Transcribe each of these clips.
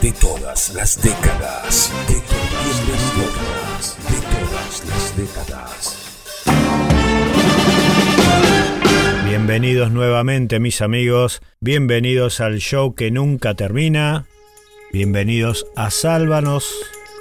de todas las décadas. De todas las décadas. De todas las décadas. Bienvenidos nuevamente mis amigos, bienvenidos al show que nunca termina, bienvenidos a Sálvanos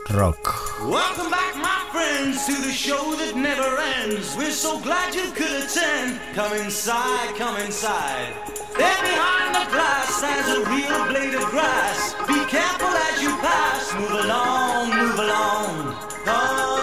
Rock. Welcome back, my friends, to the show that never ends. We're so glad you could attend. Come inside, come inside. There behind the glass stands a real blade of grass. Be careful as you pass. Move along, move along. Come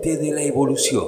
de la evolución.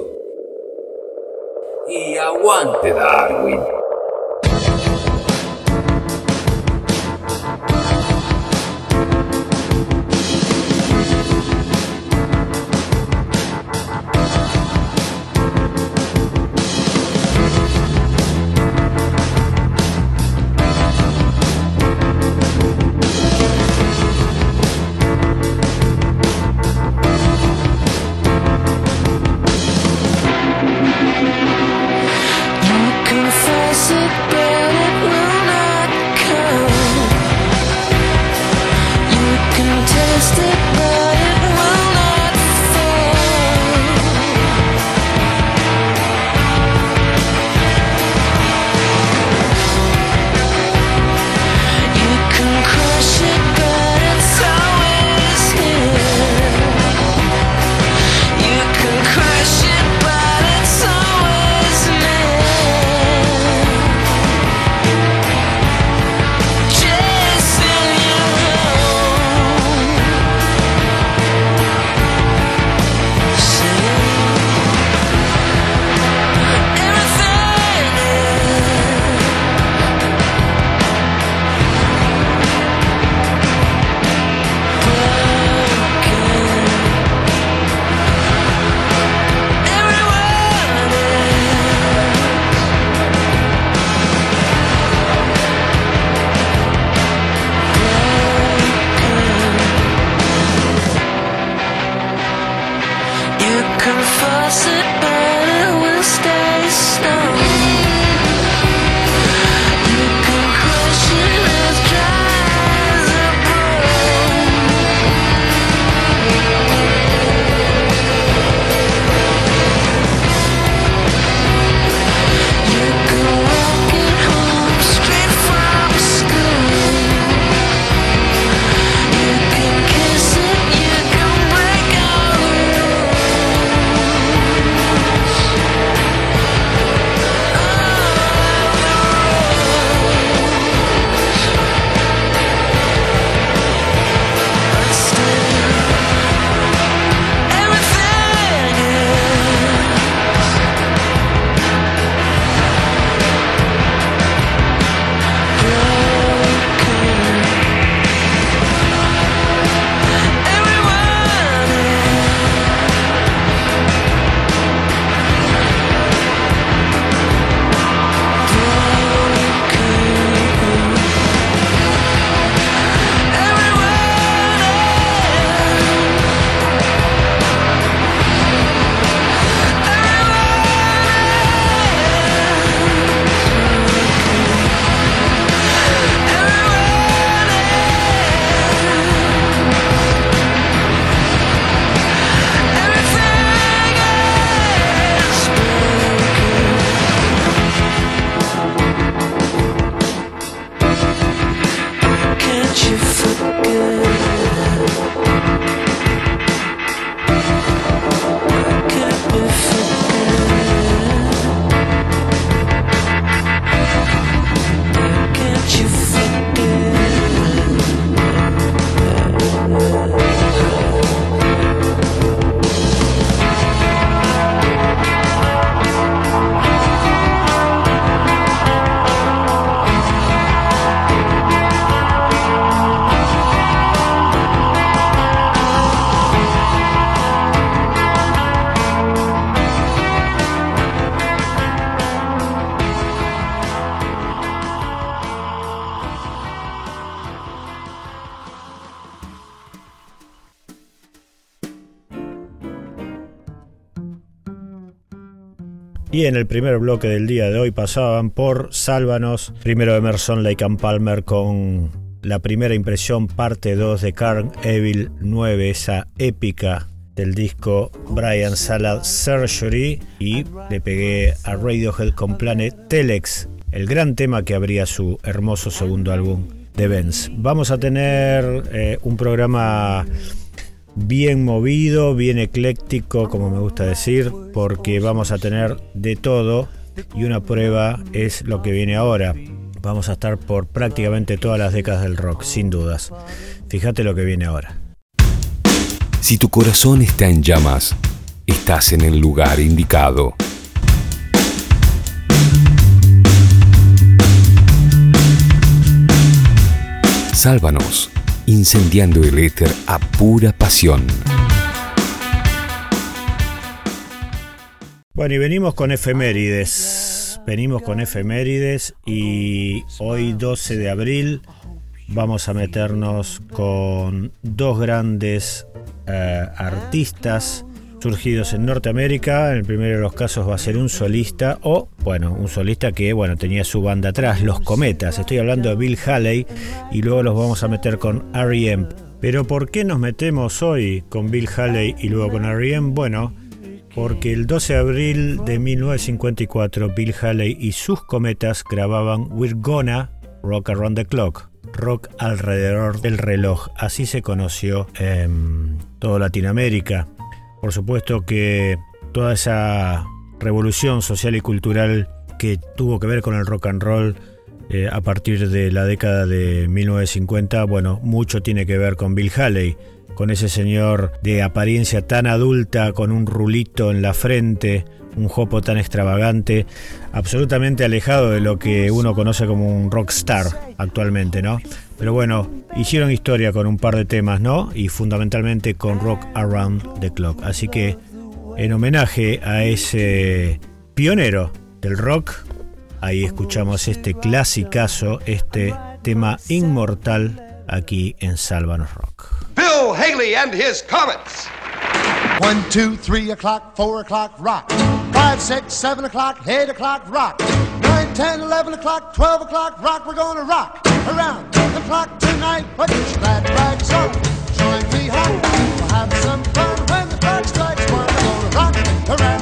Y en el primer bloque del día de hoy pasaban por Sálvanos, primero Emerson, Lake and Palmer con la primera impresión, parte 2 de Carn Evil 9, esa épica del disco Brian Salad Surgery. Y le pegué a Radiohead con Planet Telex, el gran tema que abría su hermoso segundo álbum de Benz. Vamos a tener eh, un programa bien movido, bien ecléctico, como me gusta decir, porque vamos a tener de todo y una prueba es lo que viene ahora. Vamos a estar por prácticamente todas las décadas del rock, sin dudas. Fíjate lo que viene ahora. Si tu corazón está en llamas, estás en el lugar indicado. Sálvanos, incendiando el éter a pura pasión. Bueno, y venimos con efemérides. Venimos con efemérides y hoy 12 de abril vamos a meternos con dos grandes eh, artistas surgidos en Norteamérica. En el primero de los casos va a ser un solista o, bueno, un solista que, bueno, tenía su banda atrás, Los Cometas. Estoy hablando de Bill Haley y luego los vamos a meter con R.E.M. Pero ¿por qué nos metemos hoy con Bill Haley y luego con R.E.M.? Bueno, porque el 12 de abril de 1954 Bill Haley y sus cometas grababan We're Gonna Rock Around the Clock, rock alrededor del reloj, así se conoció en toda Latinoamérica. Por supuesto que toda esa revolución social y cultural que tuvo que ver con el rock and roll eh, a partir de la década de 1950, bueno, mucho tiene que ver con Bill Haley con ese señor de apariencia tan adulta, con un rulito en la frente, un jopo tan extravagante, absolutamente alejado de lo que uno conoce como un rockstar actualmente, ¿no? Pero bueno, hicieron historia con un par de temas, ¿no? Y fundamentalmente con Rock Around the Clock. Así que en homenaje a ese pionero del rock, ahí escuchamos este clasicazo, este tema inmortal aquí en Sálvanos Rock. Bill Haley and his Comets. One, two, three o'clock, four o'clock, rock. Five, six, seven o'clock, eight o'clock, rock. Nine, ten, eleven o'clock, twelve o'clock, rock. We're gonna rock around the clock tonight. Put your glad rags on, join me hot. We'll have some fun when the clock strikes one. We're gonna rock around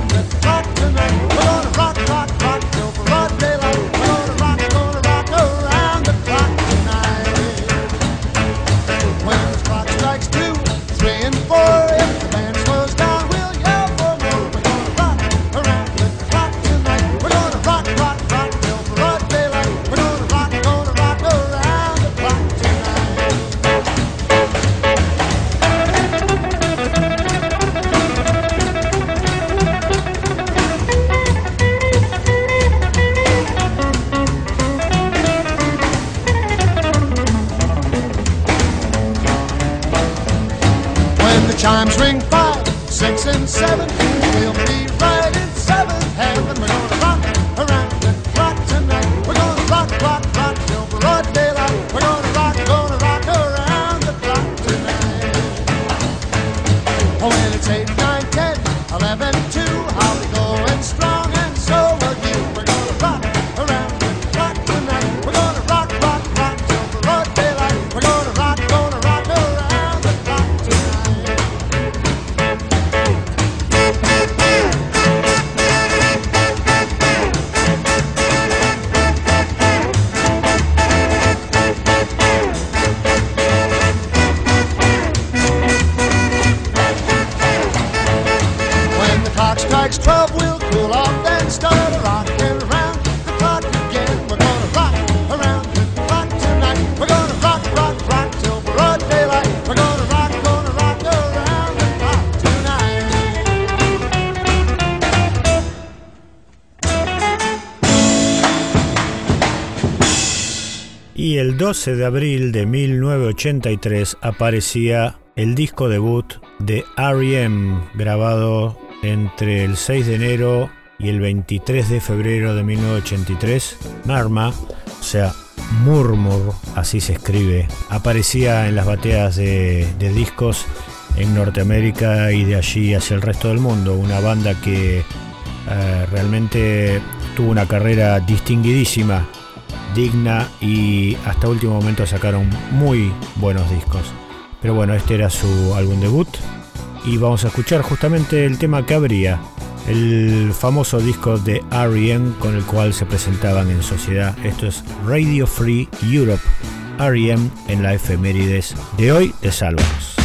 12 de abril de 1983 aparecía el disco debut de R.E.M. grabado entre el 6 de enero y el 23 de febrero de 1983. Marma, o sea, Murmur, así se escribe, aparecía en las bateas de, discos en Norteamérica y de allí hacia el resto del mundo. Una banda que eh, realmente tuvo una carrera distinguidísima digna y hasta último momento sacaron muy buenos discos. Pero bueno, este era su álbum debut y vamos a escuchar justamente el tema que abría, el famoso disco de R.E.M. con el cual se presentaban en sociedad. Esto es Radio Free Europe, R.E.M. en la efemérides de hoy de Sálvanos.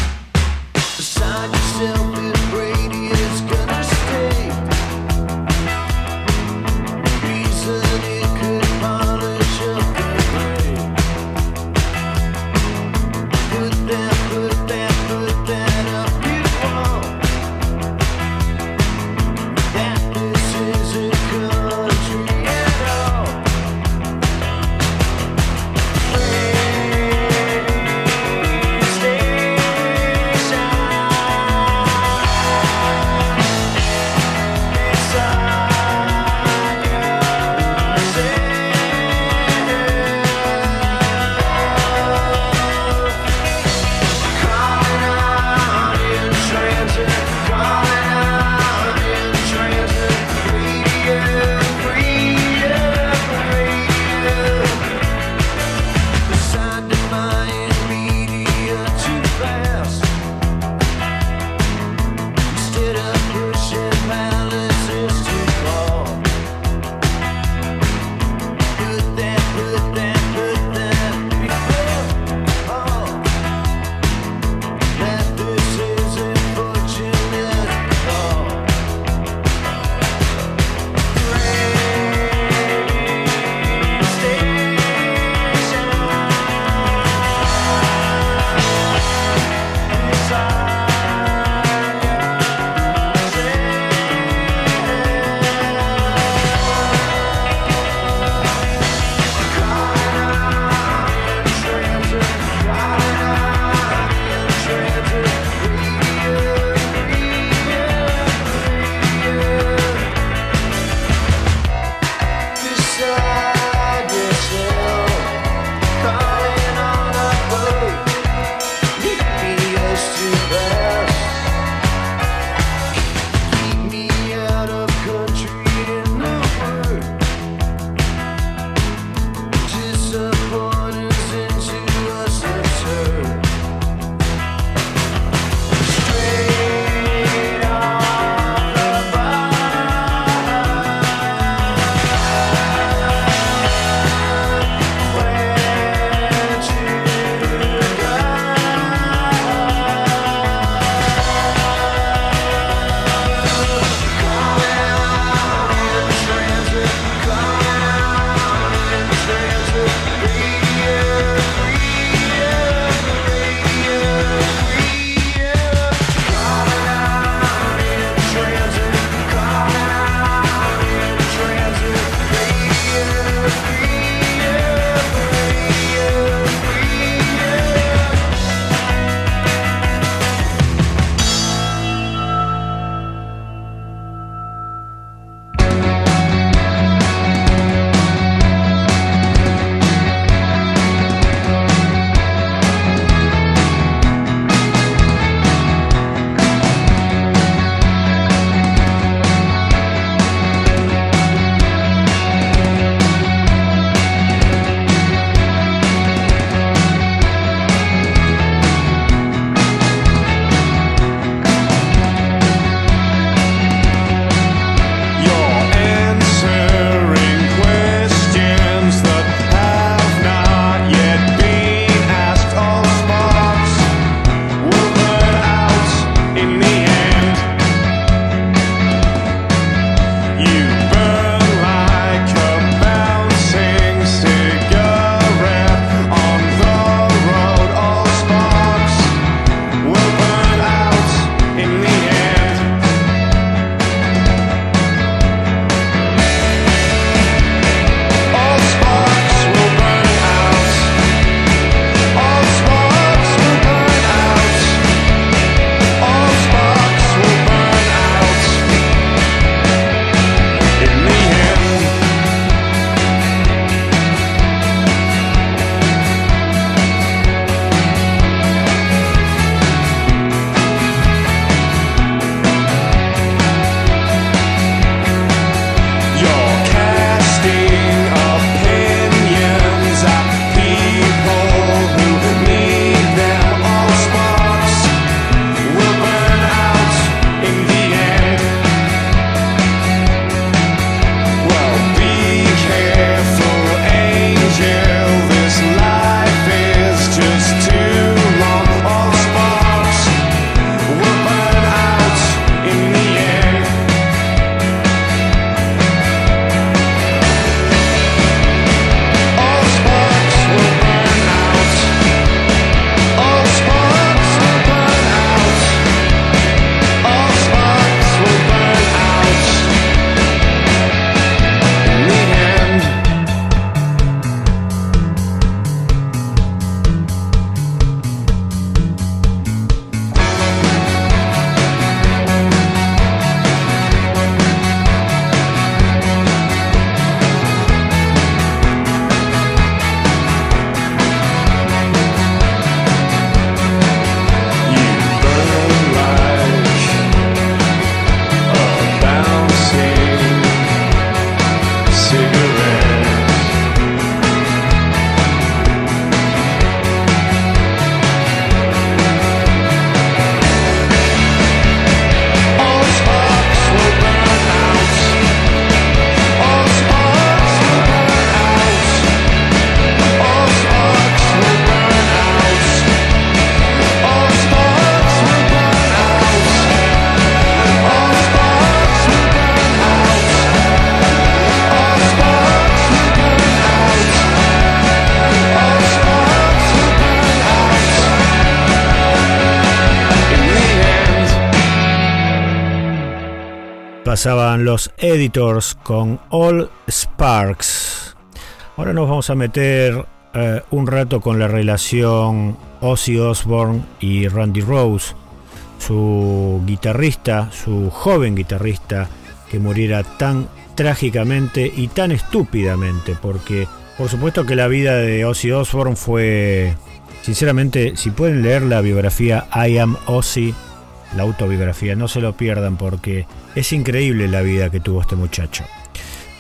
Pasaban los editors con All Sparks. Ahora nos vamos a meter eh, un rato con la relación Ozzy Osbourne y Randy Rose, su guitarrista, su joven guitarrista que muriera tan trágicamente y tan estúpidamente, porque por supuesto que la vida de Ozzy Osbourne fue, sinceramente, si pueden leer la biografía I Am Ozzy, la autobiografía, no se lo pierdan porque es increíble la vida que tuvo este muchacho.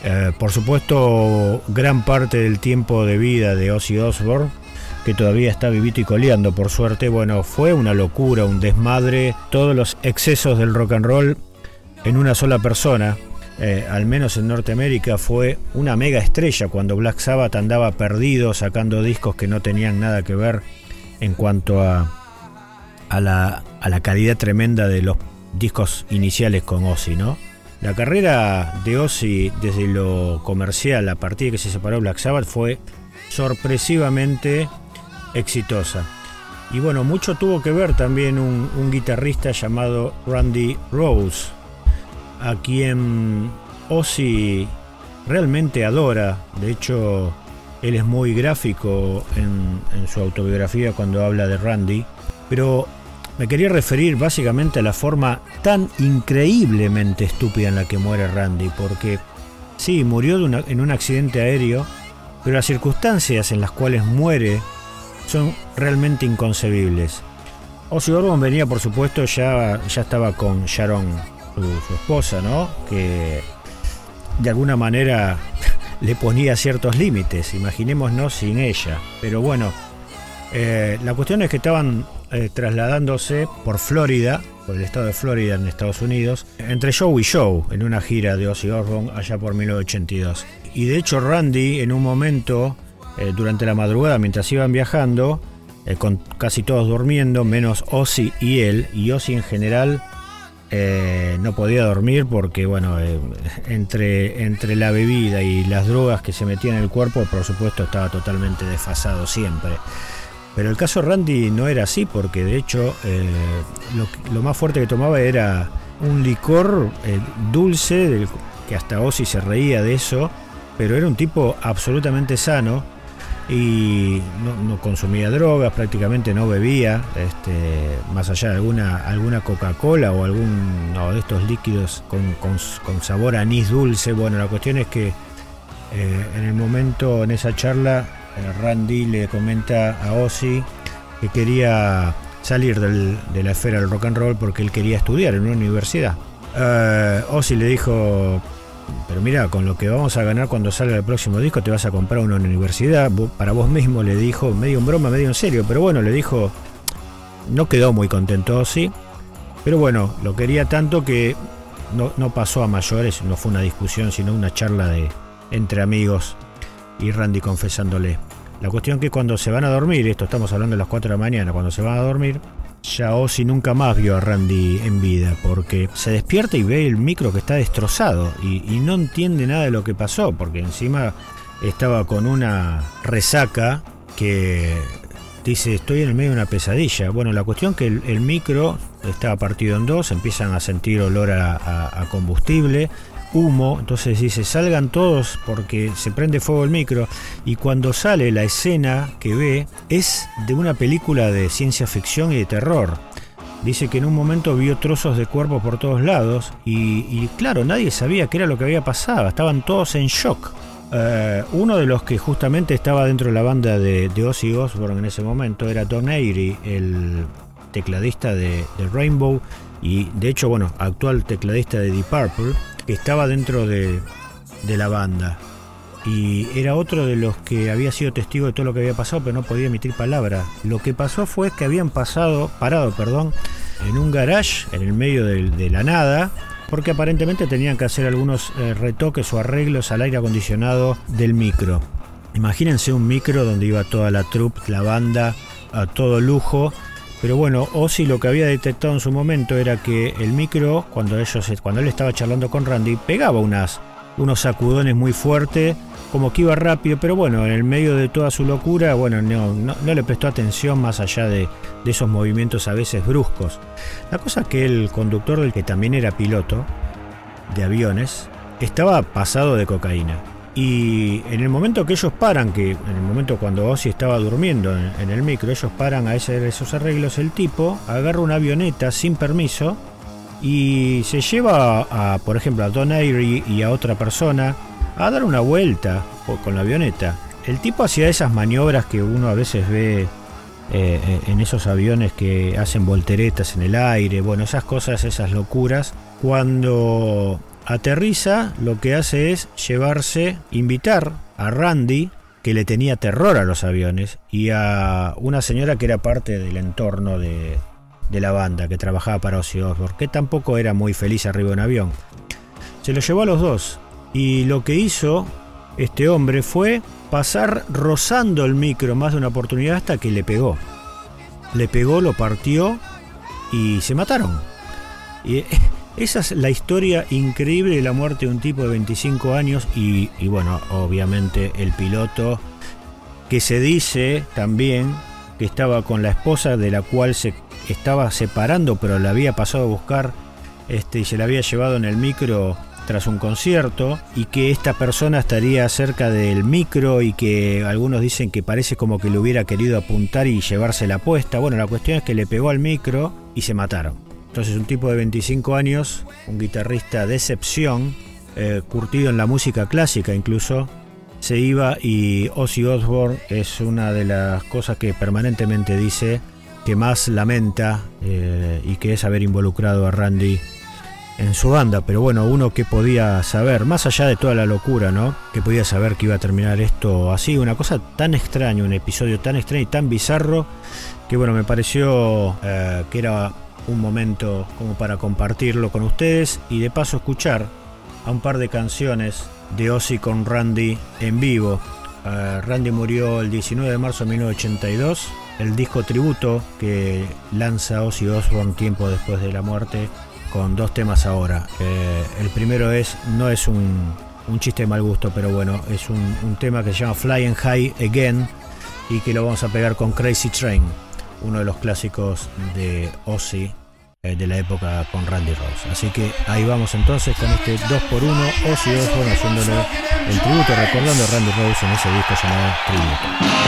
Eh, por supuesto, gran parte del tiempo de vida de Ozzy Osbourne, que todavía está vivito y coleando, por suerte, bueno, fue una locura, un desmadre, todos los excesos del rock and roll en una sola persona. Eh, al menos en Norteamérica fue una mega estrella cuando Black Sabbath andaba perdido sacando discos que no tenían nada que ver en cuanto a, a, la, a la calidad tremenda de los discos iniciales con Ozzy, ¿no? La carrera de Ozzy desde lo comercial a partir de que se separó Black Sabbath fue sorpresivamente exitosa. Y bueno, mucho tuvo que ver también un, guitarrista llamado Randy Rose, a quien Ozzy realmente adora. De hecho, él es muy gráfico en, en su autobiografía cuando habla de Randy. Pero me quería referir básicamente a la forma tan increíblemente estúpida en la que muere Randy, porque sí, murió de una- en un accidente aéreo, pero las circunstancias en las cuales muere son realmente inconcebibles. Ozzy Osbourne venía, por supuesto, ya, ya estaba con Sharon, su, esposa, ¿no? Que de alguna manera le ponía ciertos límites, imaginémonos sin ella. Pero bueno, eh, la cuestión es que estaban eh, trasladándose por Florida, por el estado de Florida en Estados Unidos, entre show y show, en una gira de Ozzy Osbourne allá por 1982. Y de hecho Randy en un momento, eh, durante la madrugada, mientras iban viajando, eh, con casi todos durmiendo, menos Ozzy y él, y Ozzy en general no podía dormir porque, bueno, entre, entre la bebida y las drogas que se metían en el cuerpo, por supuesto, estaba totalmente desfasado siempre. Pero el caso Randy no era así, porque de hecho eh, lo, más fuerte que tomaba era un licor eh, dulce, que hasta Ozzy se reía de eso, pero era un tipo absolutamente sano y no, consumía drogas, prácticamente no bebía, este, más allá de alguna, alguna Coca-Cola o algún de estos líquidos con, sabor a anís dulce. Bueno, la cuestión es que eh, en el momento, en esa charla, Randy le comenta a Ozzy que quería salir de la esfera del rock and roll porque él quería estudiar en una universidad. Eh, Ozzy le dijo, pero mira, con lo que vamos a ganar cuando salga el próximo disco te vas a comprar una universidad. Para vos mismo le dijo, medio en broma, medio en serio, pero bueno, le dijo, no quedó muy contento Ozzy, pero bueno, lo quería tanto que no, no pasó a mayores, no fue una discusión, sino una charla de, entre amigos y Randy confesándole. La cuestión que cuando se van a dormir, esto estamos hablando de las 4 de la mañana, cuando se van a dormir, ya Ozzy nunca más vio a Randy en vida, porque se despierta y ve el micro que está destrozado y, no entiende nada de lo que pasó, porque encima estaba con una resaca que dice estoy en el medio de una pesadilla. Bueno, la cuestión que el, micro estaba partido en dos, empiezan a sentir olor a combustible, humo, entonces dice salgan todos porque se prende fuego el micro y cuando sale la escena que ve es de una película de ciencia ficción y de terror. Dice que en un momento vio trozos de cuerpo por todos lados y, claro, nadie sabía qué era lo que había pasado, estaban todos en shock. Eh, uno de los que justamente estaba dentro de la banda de, de Ozzy Osbourne en ese momento era Don Airy, el tecladista de, de Rainbow y de hecho, bueno, actual tecladista de Deep Purple, estaba dentro de, de la banda. Y era otro de los que había sido testigo de todo lo que había pasado, pero no podía emitir palabra. Lo que pasó fue que habían pasado, parado, perdón, en un garage en el medio del- de, la nada, porque aparentemente tenían que hacer algunos eh, retoques o arreglos al aire acondicionado del micro. Imagínense un micro donde iba toda la troupe, la banda, a todo lujo. Pero bueno, Ozzy lo que había detectado en su momento era que el micro, cuando ellos, cuando él estaba charlando con Randy, pegaba unos sacudones muy fuertes, como que iba rápido, pero bueno, en el medio de toda su locura, bueno, no, no, no le prestó atención más allá de, de esos movimientos a veces bruscos. La cosa es que el conductor, del que también era piloto, de aviones, estaba pasado de cocaína. Y en el momento que ellos paran, que en el momento cuando Ozzy estaba durmiendo en, el micro, ellos paran a hacer esos arreglos, el tipo agarra una avioneta sin permiso y se lleva a, por ejemplo, a Don Airy y a otra persona a dar una vuelta con la avioneta. El tipo hacía esas maniobras que uno a veces ve eh, en esos aviones que hacen volteretas en el aire, bueno, esas cosas, esas locuras. Cuando aterriza, lo que hace es llevarse, invitar a Randy, que le tenía terror a los aviones, y a una señora que era parte del entorno de, la banda, que trabajaba para Ozzy Osbourne, que tampoco era muy feliz arriba de un avión. Se lo llevó a los dos, y lo que hizo este hombre fue pasar rozando el micro más de una oportunidad hasta que le pegó. Le pegó, lo partió y se mataron. Y esa es la historia increíble de la muerte de un tipo de 25 años y, y bueno, obviamente el piloto que se dice también que estaba con la esposa de la cual se estaba separando pero la había pasado a buscar este, y se la había llevado en el micro tras un concierto y que esta persona estaría cerca del micro y que algunos dicen que parece como que le hubiera querido apuntar y llevarse la puesta. Bueno, la cuestión es que le pegó al micro y se mataron. Entonces un tipo de 25 años, un guitarrista de excepción, eh, curtido en la música clásica incluso, se iba y Ozzy Osbourne es una de las cosas que permanentemente dice que más lamenta eh, y que es haber involucrado a Randy en su banda, pero bueno, uno que podía saber, más allá de toda la locura, ¿no? Que podía saber que iba a terminar esto así, una cosa tan extraña, un episodio tan extraño y tan bizarro, que bueno, me pareció eh, que era un momento como para compartirlo con ustedes y de paso escuchar a un par de canciones de Ozzy con Randy en vivo. Eh, Randy murió el 19 de marzo de 1982. El disco tributo que lanza Ozzy Osbourne tiempo después de la muerte con dos temas ahora. Eh, el primero es, no es un, un chiste de mal gusto, pero bueno, es un, un tema que se llama Flying High Again y que lo vamos a pegar con Crazy Train, uno de los clásicos de Ozzy eh, de la época con Randy Rose. Así que ahí vamos entonces con este 2x1 Ozzy Osbourne haciéndole el tributo, recordando a Randy Rose en ese disco llamado Tributo.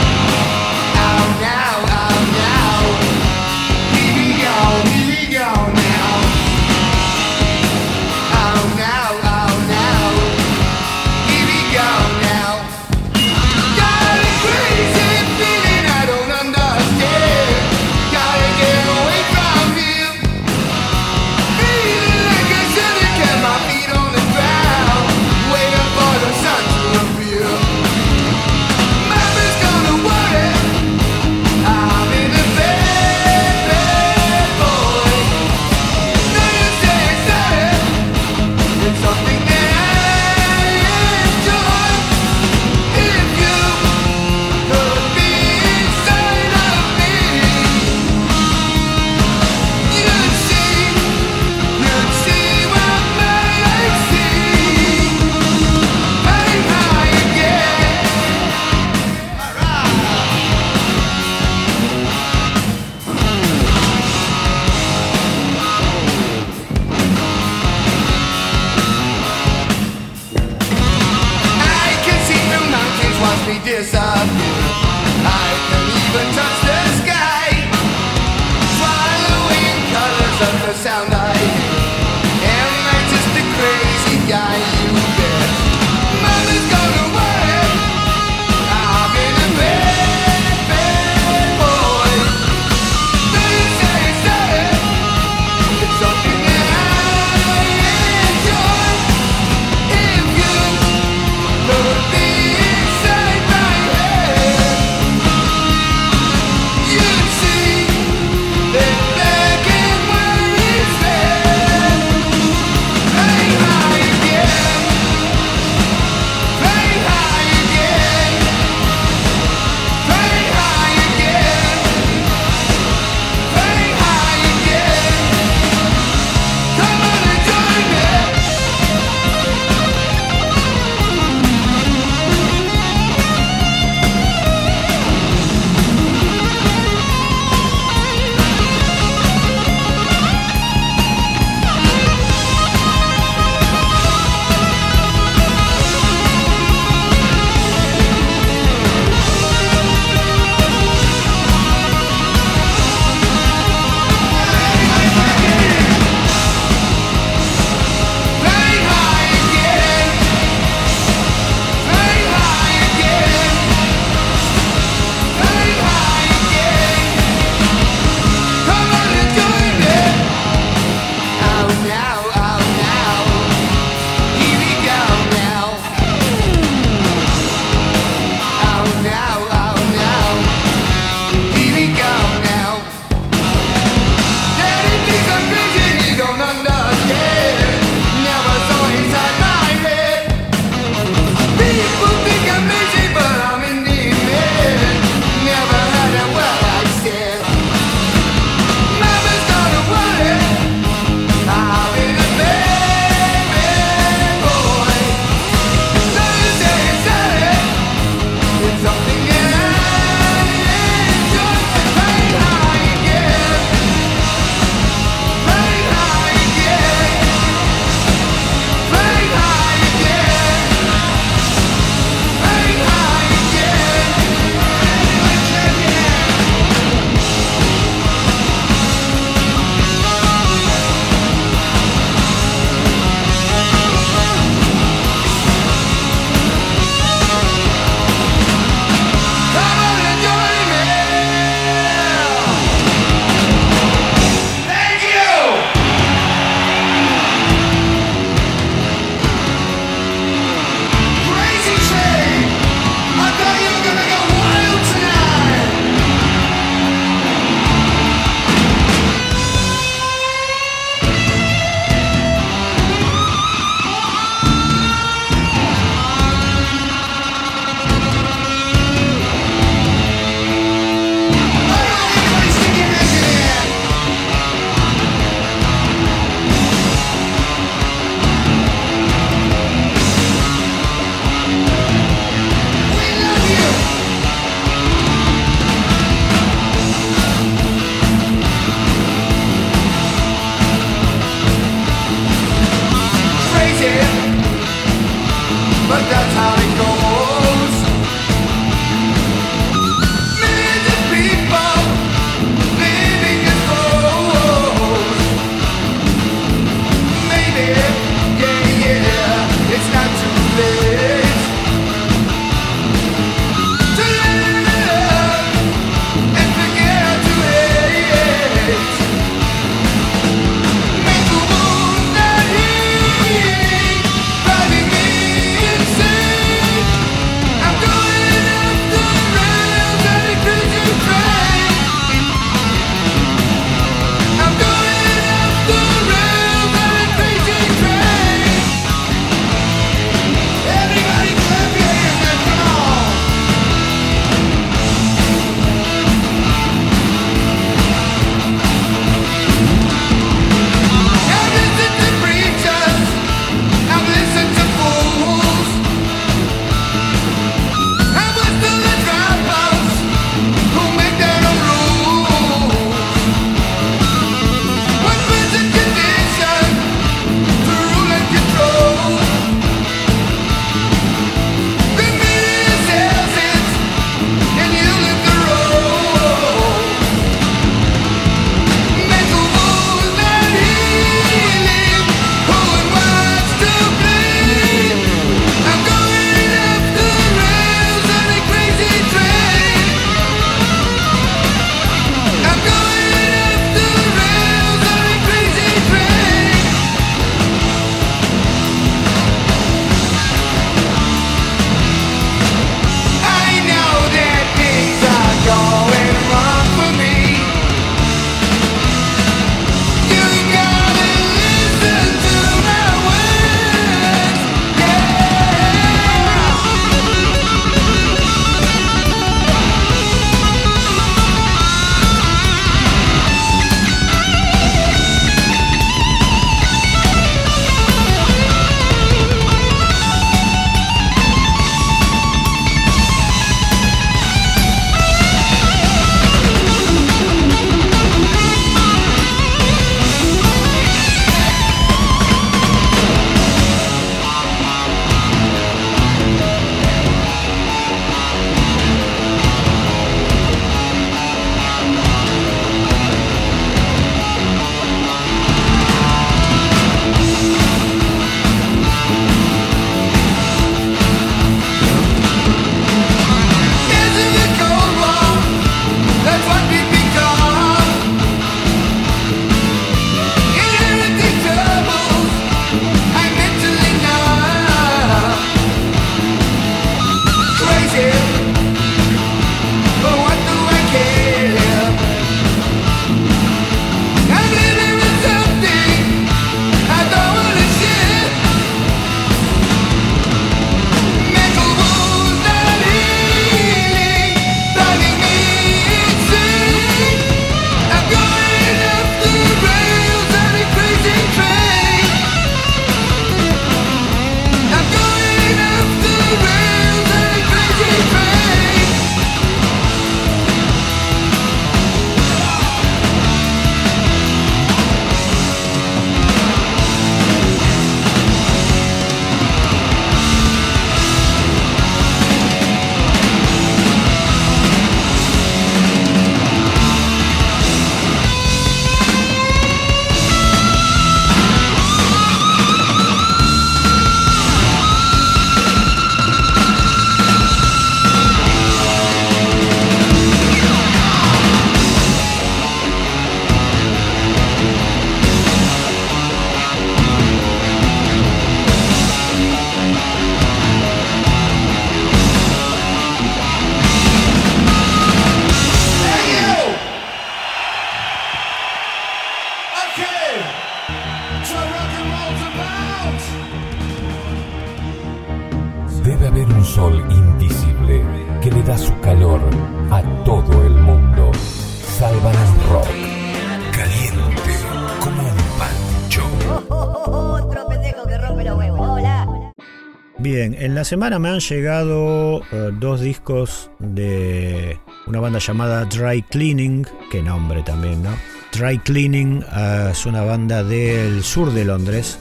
La semana me han llegado eh, dos discos de una banda llamada Dry Cleaning, qué nombre también, ¿no? Dry Cleaning eh, es una banda del sur de Londres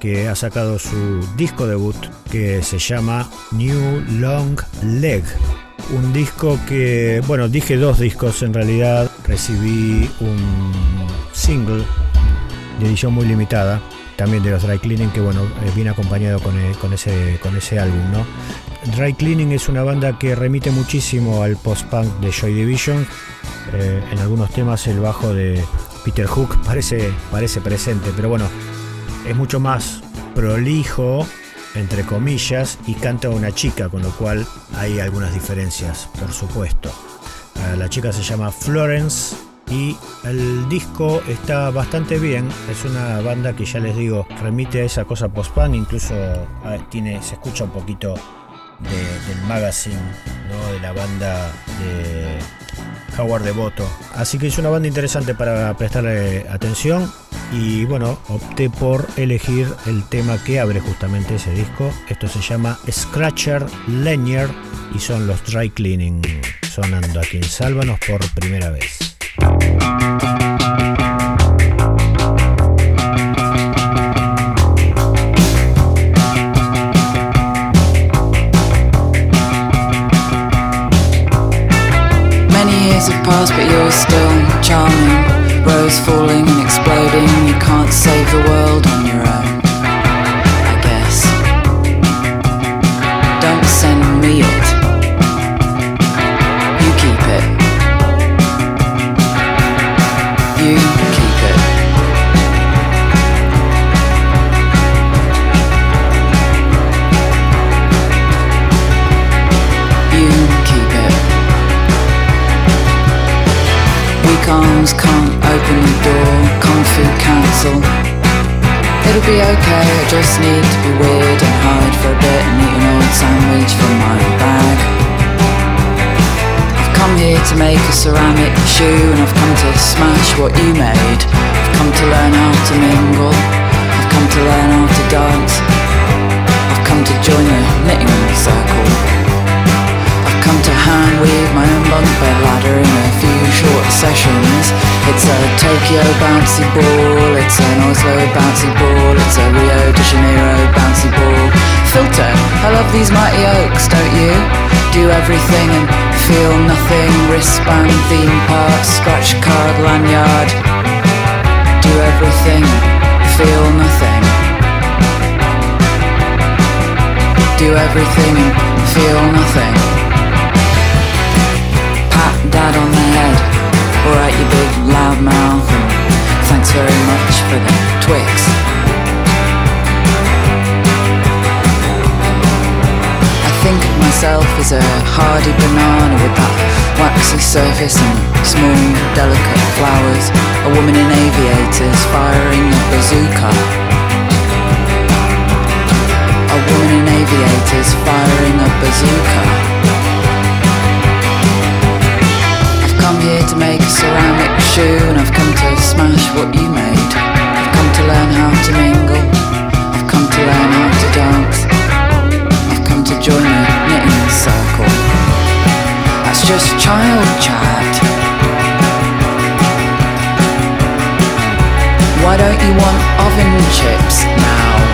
que ha sacado su disco debut que se llama New Long Leg. Un disco que, bueno, dije dos discos en realidad. Recibí un single de edición muy limitada, también de los Dry Cleaning, que bueno, eh, viene acompañado con, eh, con ese, con ese álbum, ¿no? Dry Cleaning es una banda que remite muchísimo al post-punk de Joy Division. Eh, en algunos temas el bajo de Peter Hook parece, parece presente, pero bueno, es mucho más prolijo, entre comillas, y canta una chica, con lo cual hay algunas diferencias, por supuesto. La chica se llama Florence y el disco está bastante bien. Es una banda que ya les digo, remite a esa cosa post-punk, incluso tiene, se escucha un poquito de- del magazine, de la banda de Howard Devoto. Así que es una banda interesante para prestarle atención. Y bueno, opté por elegir el tema que abre justamente ese disco. Esto se llama Scratcher Lanier y son los Dry Cleaning sonando aquí en Sálvanos por primera vez. Passed, but you're still charming. Rose falling and exploding. You can't save the world on your own. I guess. Don't send me it. Council. It'll be okay, I just need to be weird and hide for a bit and eat an old sandwich from my bag. I've come here to make a ceramic shoe and I've come to smash what you made. I've come to learn how to mingle, I've come to learn how to dance. I've come to join the knitting circle. I've to hand weave my own bed ladder in a few short sessions. It's a Tokyo bouncy ball, it's an Oslo bouncy ball, it's a Rio de Janeiro bouncy ball. Filter, I love these mighty oaks, don't you? Do everything and feel nothing. Wristband, theme park, scratch card, lanyard. Do everything, feel nothing. Do everything and feel nothing. Pat on the head. Alright, you big loud mouth. And thanks very much for the Twix. I think of myself as a hardy banana with that waxy surface and small, delicate flowers. A woman in aviators firing a bazooka. A woman in aviators firing a bazooka. Here to make a ceramic shoe and I've come to smash what you made. I've come to learn how to mingle. I've come to learn how to dance. I've come to join a knitting circle. That's just child chat. Why don't you want oven chips now?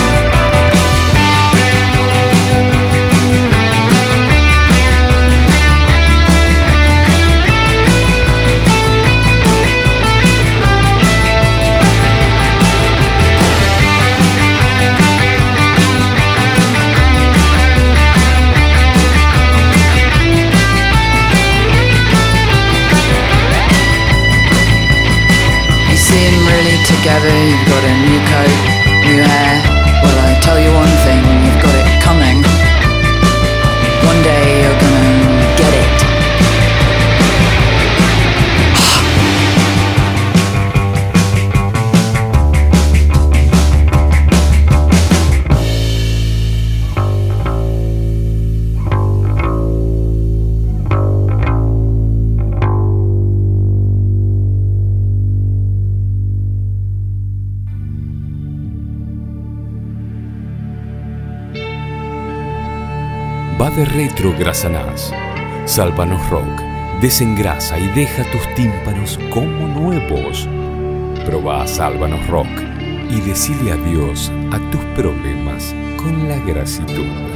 Together, you've got a new coat, new hair. Well, I tell you one Suave retro grasanás. Sálvanos Rock desengrasa y deja tus tímpanos como nuevos. Proba Sálvanos Rock y decile adiós a tus problemas con la gratitud.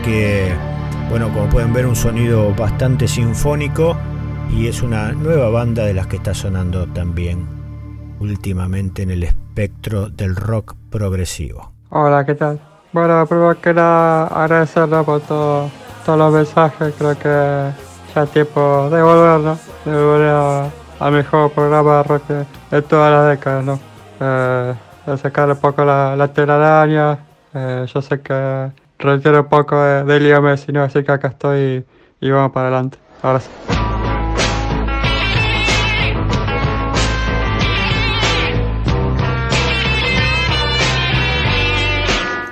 Que, bueno, como pueden ver, un sonido bastante sinfónico y es una nueva banda de las que está sonando también últimamente en el espectro del rock progresivo. Hola, ¿qué tal? Bueno, primero que nada agradecerle por todo, todos los mensajes, creo que ya es tiempo de volver, ¿no? De volver al mejor programa de rock de todas las décadas, ¿no? Eh, de sacar un poco la, la telaraña, eh, yo sé que requiere un poco de, de Leo Messi, ¿no? Así que acá estoy y, y vamos para adelante. Ahora sí.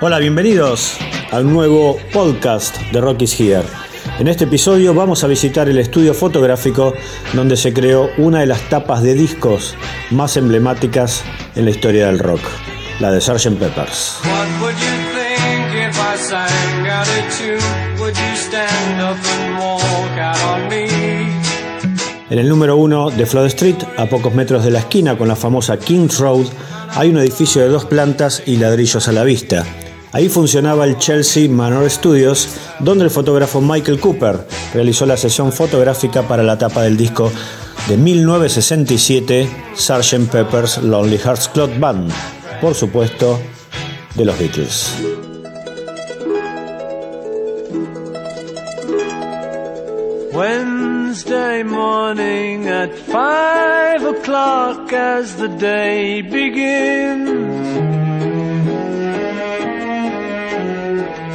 Hola, bienvenidos a un nuevo podcast de Rock is Here. En este episodio vamos a visitar el estudio fotográfico donde se creó una de las tapas de discos más emblemáticas en la historia del rock, la de Sgt. Peppers. En el número uno de Flood Street, a pocos metros de la esquina con la famosa Kings Road, hay un edificio de dos plantas y ladrillos a la vista. Ahí funcionaba el Chelsea Manor Studios, donde el fotógrafo Michael Cooper realizó la sesión fotográfica para la tapa del disco de 1967, Sgt. Pepper's Lonely Hearts Club Band, por supuesto, de los Beatles. Wednesday morning at five o'clock as the day begins.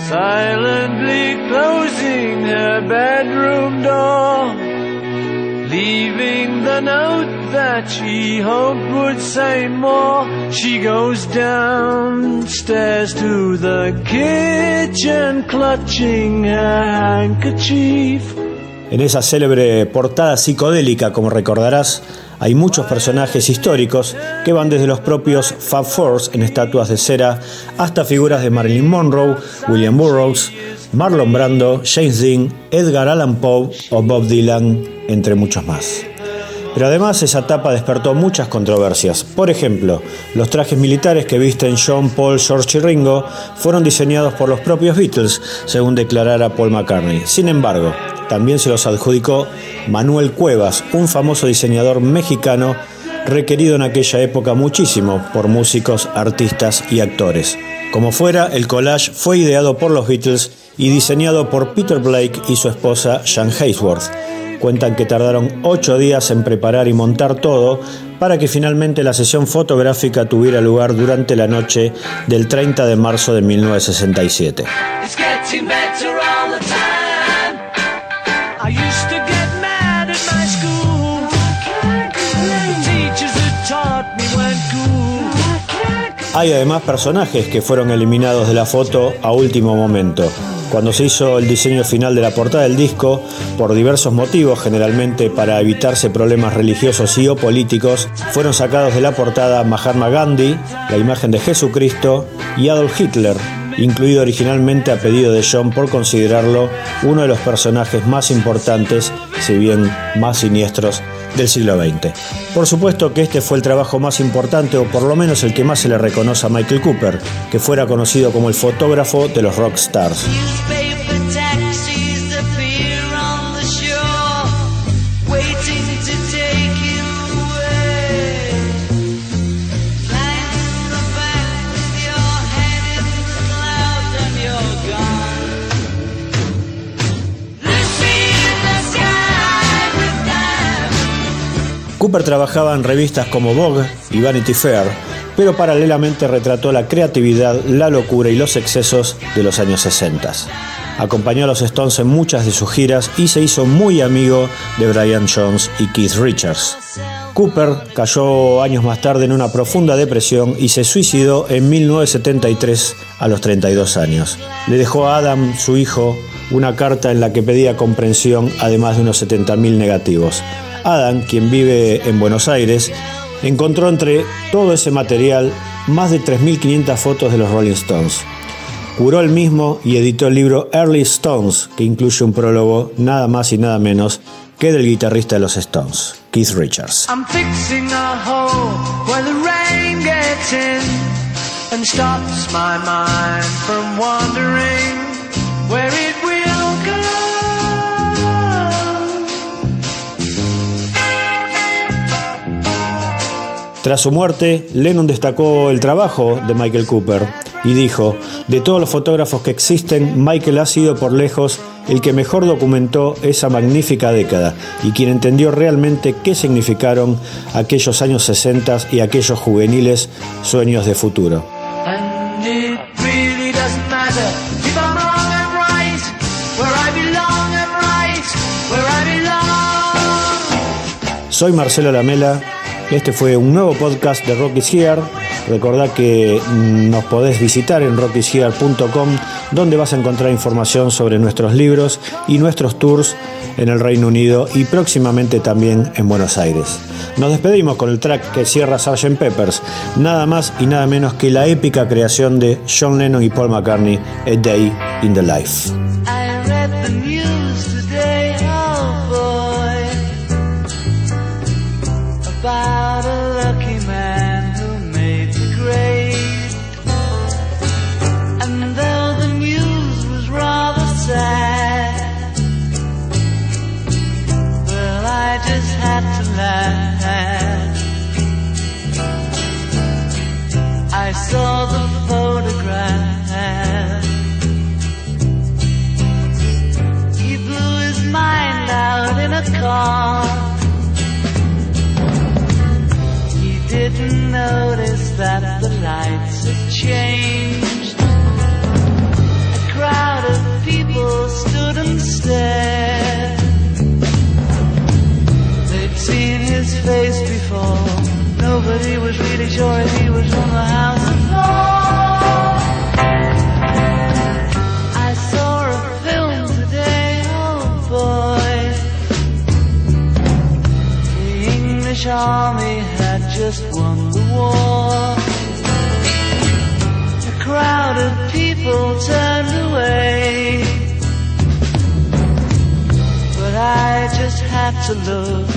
Silently closing her bedroom door, leaving the note that she hoped would say more. She goes downstairs to the kitchen, clutching her handkerchief. En esa célebre portada psicodélica, como recordarás, hay muchos personajes históricos que van desde los propios Fab Fours en estatuas de cera hasta figuras de Marilyn Monroe, William Burroughs, Marlon Brando, James Dean, Edgar Allan Poe o Bob Dylan, entre muchos más. Pero además esa etapa despertó muchas controversias. Por ejemplo, los trajes militares que visten John, Paul, George y Ringo fueron diseñados por los propios Beatles, según declarara Paul McCartney. Sin embargo, también se los adjudicó Manuel Cuevas, un famoso diseñador mexicano requerido en aquella época muchísimo por músicos, artistas y actores. Como fuera, el collage fue ideado por los Beatles y diseñado por Peter Blake y su esposa Jan Haysworth. Cuentan que tardaron ocho días en preparar y montar todo para que finalmente la sesión fotográfica tuviera lugar durante la noche del 30 de marzo de 1967. Hay además personajes que fueron eliminados de la foto a último momento. Cuando se hizo el diseño final de la portada del disco, por diversos motivos, generalmente para evitarse problemas religiosos y o políticos, fueron sacados de la portada Mahatma Gandhi, la imagen de Jesucristo y Adolf Hitler, incluido originalmente a pedido de John por considerarlo uno de los personajes más importantes, si bien más siniestros, del siglo XX. Por supuesto que este fue el trabajo más importante o por lo menos el que más se le reconoce a Michael Cooper, que fuera conocido como el fotógrafo de los rock Cooper trabajaba en revistas como Vogue y Vanity Fair, pero paralelamente retrató la creatividad, la locura y los excesos de los años 60. Acompañó a los Stones en muchas de sus giras y se hizo muy amigo de Brian Jones y Keith Richards. Cooper cayó años más tarde en una profunda depresión y se suicidó en 1973 a los 32 años. Le dejó a Adam, su hijo, una carta en la que pedía comprensión además de unos 70.000 negativos. Adam, quien vive en Buenos Aires, encontró entre todo ese material más de 3.500 fotos de los Rolling Stones. Curó el mismo y editó el libro Early Stones, que incluye un prólogo nada más y nada menos que del guitarrista de los Stones, Keith Richards. Tras su muerte, Lennon destacó el trabajo de Michael Cooper y dijo, de todos los fotógrafos que existen, Michael ha sido por lejos el que mejor documentó esa magnífica década y quien entendió realmente qué significaron aquellos años 60 y aquellos juveniles sueños de futuro. Soy Marcelo Lamela, este fue un nuevo podcast de Rock is Here. Recordá que mm, nos podés visitar en rockishere.com donde vas a encontrar información sobre nuestros libros y nuestros tours en el Reino Unido y próximamente también en Buenos Aires. Nos despedimos con el track que cierra Sgt. Peppers, nada más y nada menos que la épica creación de John Lennon y Paul McCartney, A Day in the Life. He didn't notice that the lights had changed. A crowd of people stood and stared. They'd seen his face before. Nobody was really sure he was from the house before. English army had just won the war. A crowd of people turned away. But I just had to look,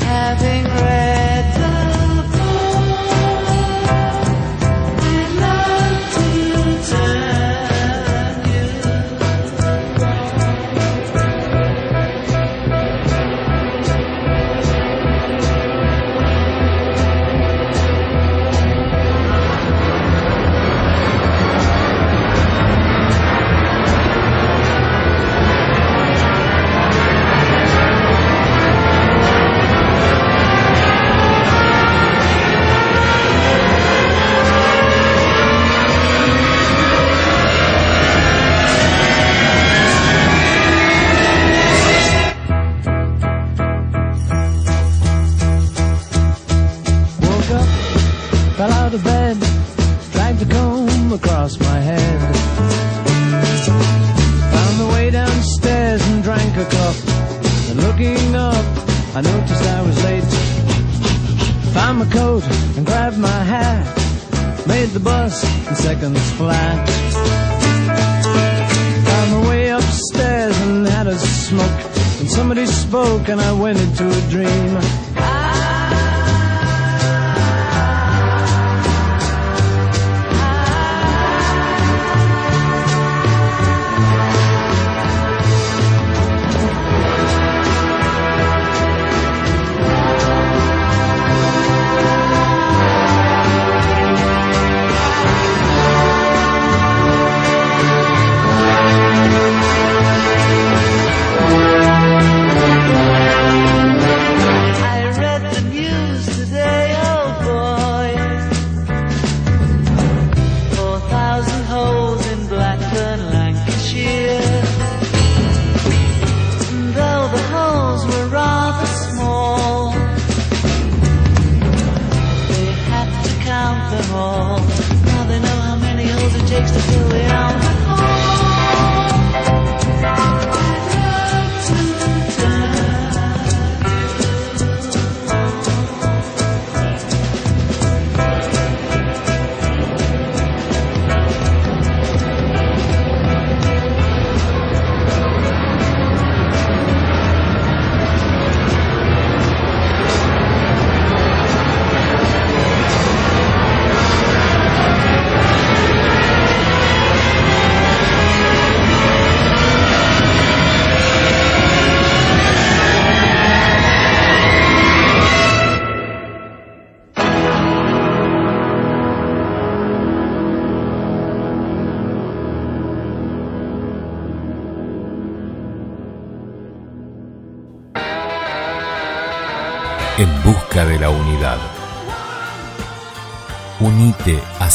having read the book. I'd love to tell out of bed, dragged a comb across my head. Found the way downstairs and drank a cup. And looking up, I noticed I was late. Found my coat and grabbed my hat. Made the bus in seconds flat. Found my way upstairs and had a smoke. And somebody spoke and I went into a dream.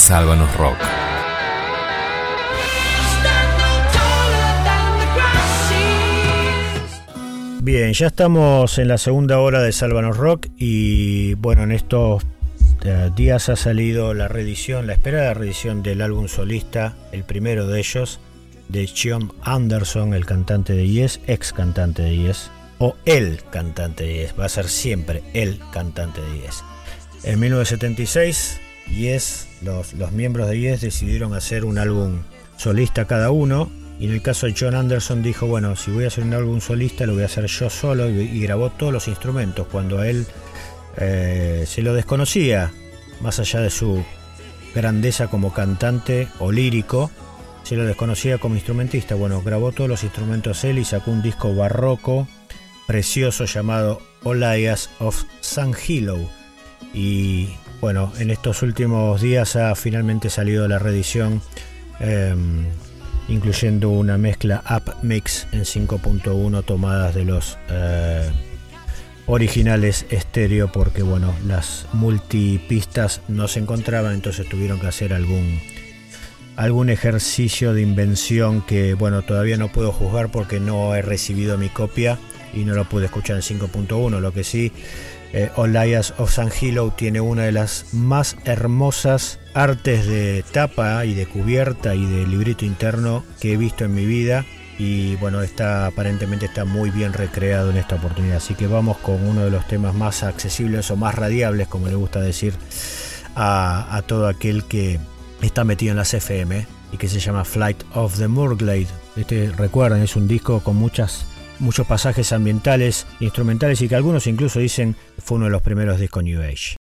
Sálvanos Rock. Bien, ya estamos en la segunda hora de Sálvanos Rock y bueno, en estos eh, días ha salido la reedición, la esperada reedición del álbum solista, el primero de ellos, de John Anderson, el cantante de Yes, ex cantante de Yes, o el cantante de Yes, va a ser siempre el cantante de Yes. En 1976, Yes, los, los miembros de Yes decidieron hacer un álbum solista cada uno y en el caso de John Anderson dijo, bueno, si voy a hacer un álbum solista lo voy a hacer yo solo y, grabó todos los instrumentos cuando a él eh, se lo desconocía, más allá de su grandeza como cantante o lírico, se lo desconocía como instrumentista. Bueno, grabó todos los instrumentos él y sacó un disco barroco precioso llamado Olias of San Hilo. Y bueno, en estos últimos días ha finalmente salido la reedición, eh, incluyendo una mezcla up mix en 5.1 tomadas de los eh, originales estéreo, porque bueno, las multipistas no se encontraban, entonces tuvieron que hacer algún algún ejercicio de invención que bueno todavía no puedo juzgar porque no he recibido mi copia y no lo pude escuchar en 5.1 lo que sí eh, Olias of San Hilo tiene una de las más hermosas artes de tapa y de cubierta y de librito interno que he visto en mi vida. Y bueno está aparentemente está muy bien recreado en esta oportunidad. Así que vamos con uno de los temas más accesibles o más radiables como le gusta decir a, a todo aquel que está metido en las FM y que se llama Flight of the Moorglade. Este, recuerden, es un disco con muchas, muchos pasajes ambientales, instrumentales y que algunos incluso dicen fue uno de los primeros discos New Age.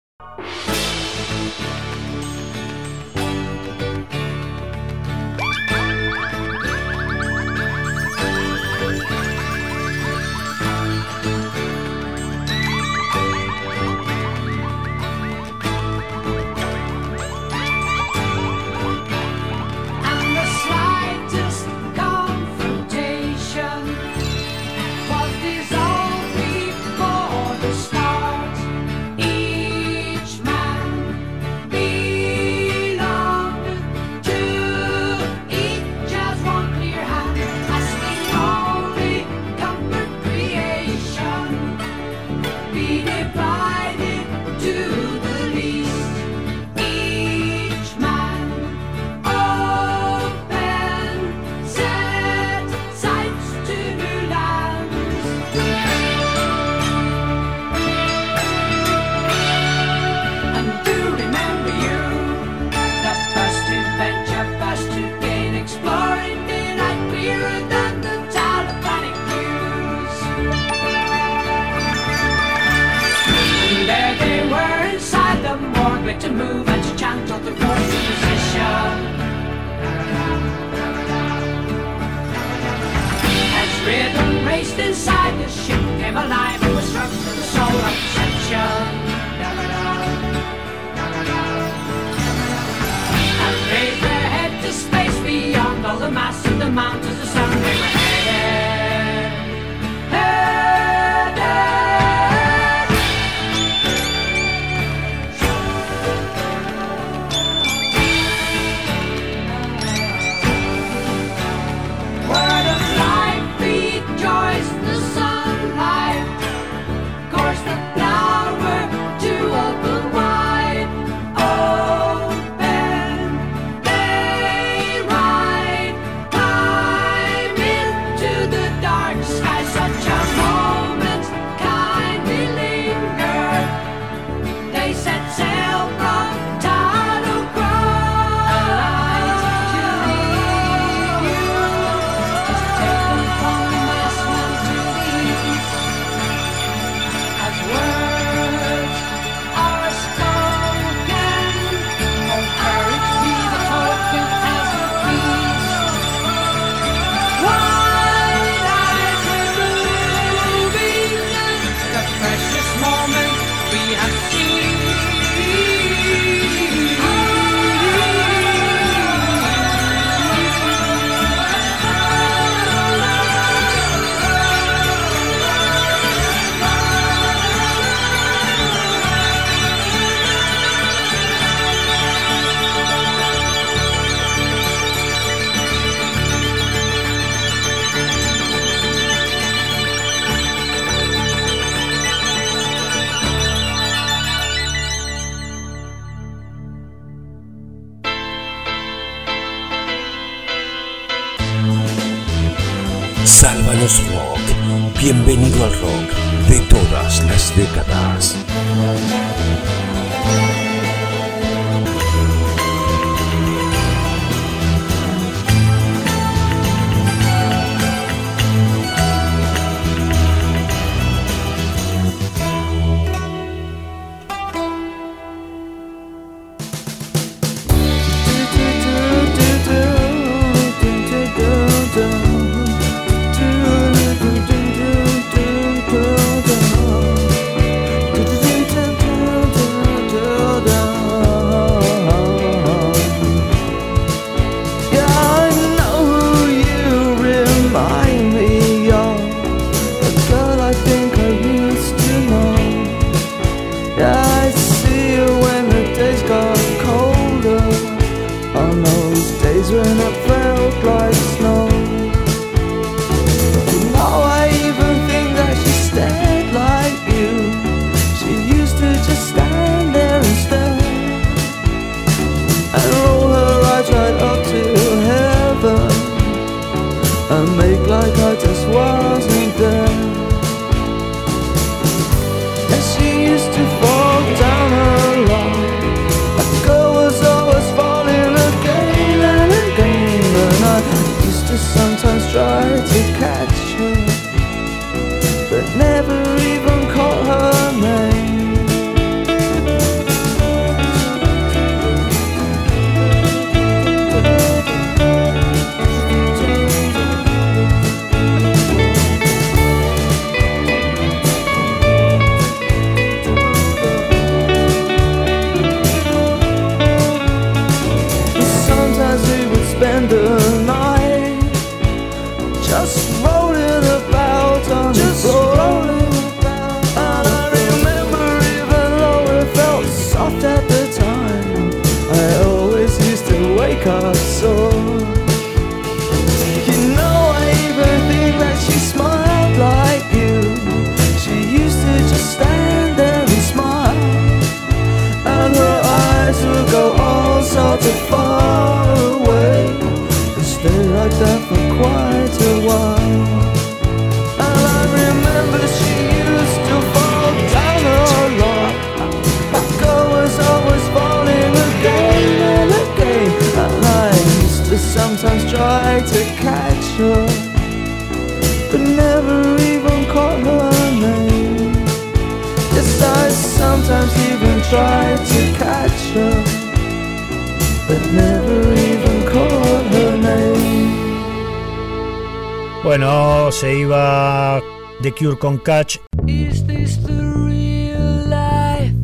Con Catch. Is this the real life?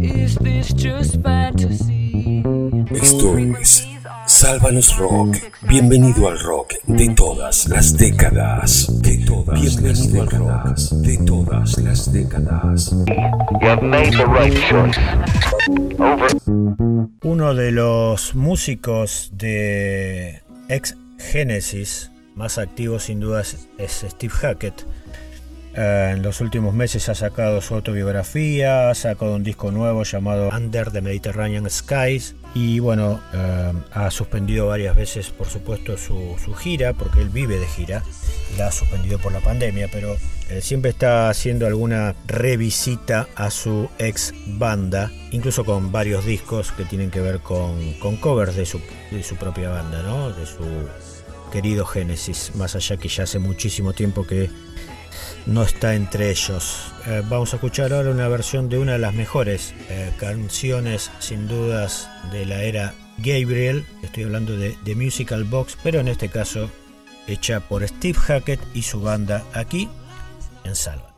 Is this just fantasy? Esto es Sálvanos Rock. Bienvenido al rock de todas las décadas. De todas Bienvenido al rock de todas las décadas. Uno de los músicos de ex Genesis más activos sin duda es es Steve Hackett. Eh, en los últimos meses ha sacado su autobiografía, ha sacado un disco nuevo llamado Under the Mediterranean Skies y bueno, eh, ha suspendido varias veces por supuesto su, gira, porque él vive de gira, la ha suspendido por la pandemia, pero eh, siempre está haciendo alguna revisita a su ex banda, incluso con varios discos que tienen que ver con, covers de su, de su propia banda, ¿no? de su querido Genesis, más allá que ya hace muchísimo tiempo que no está entre ellos. Eh, vamos a escuchar ahora una versión de una de las mejores eh, canciones, sin dudas, de la era Gabriel. Estoy hablando de The Musical Box, pero en este caso hecha por Steve Hackett y su banda aquí en Salva.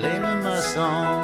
Play my song.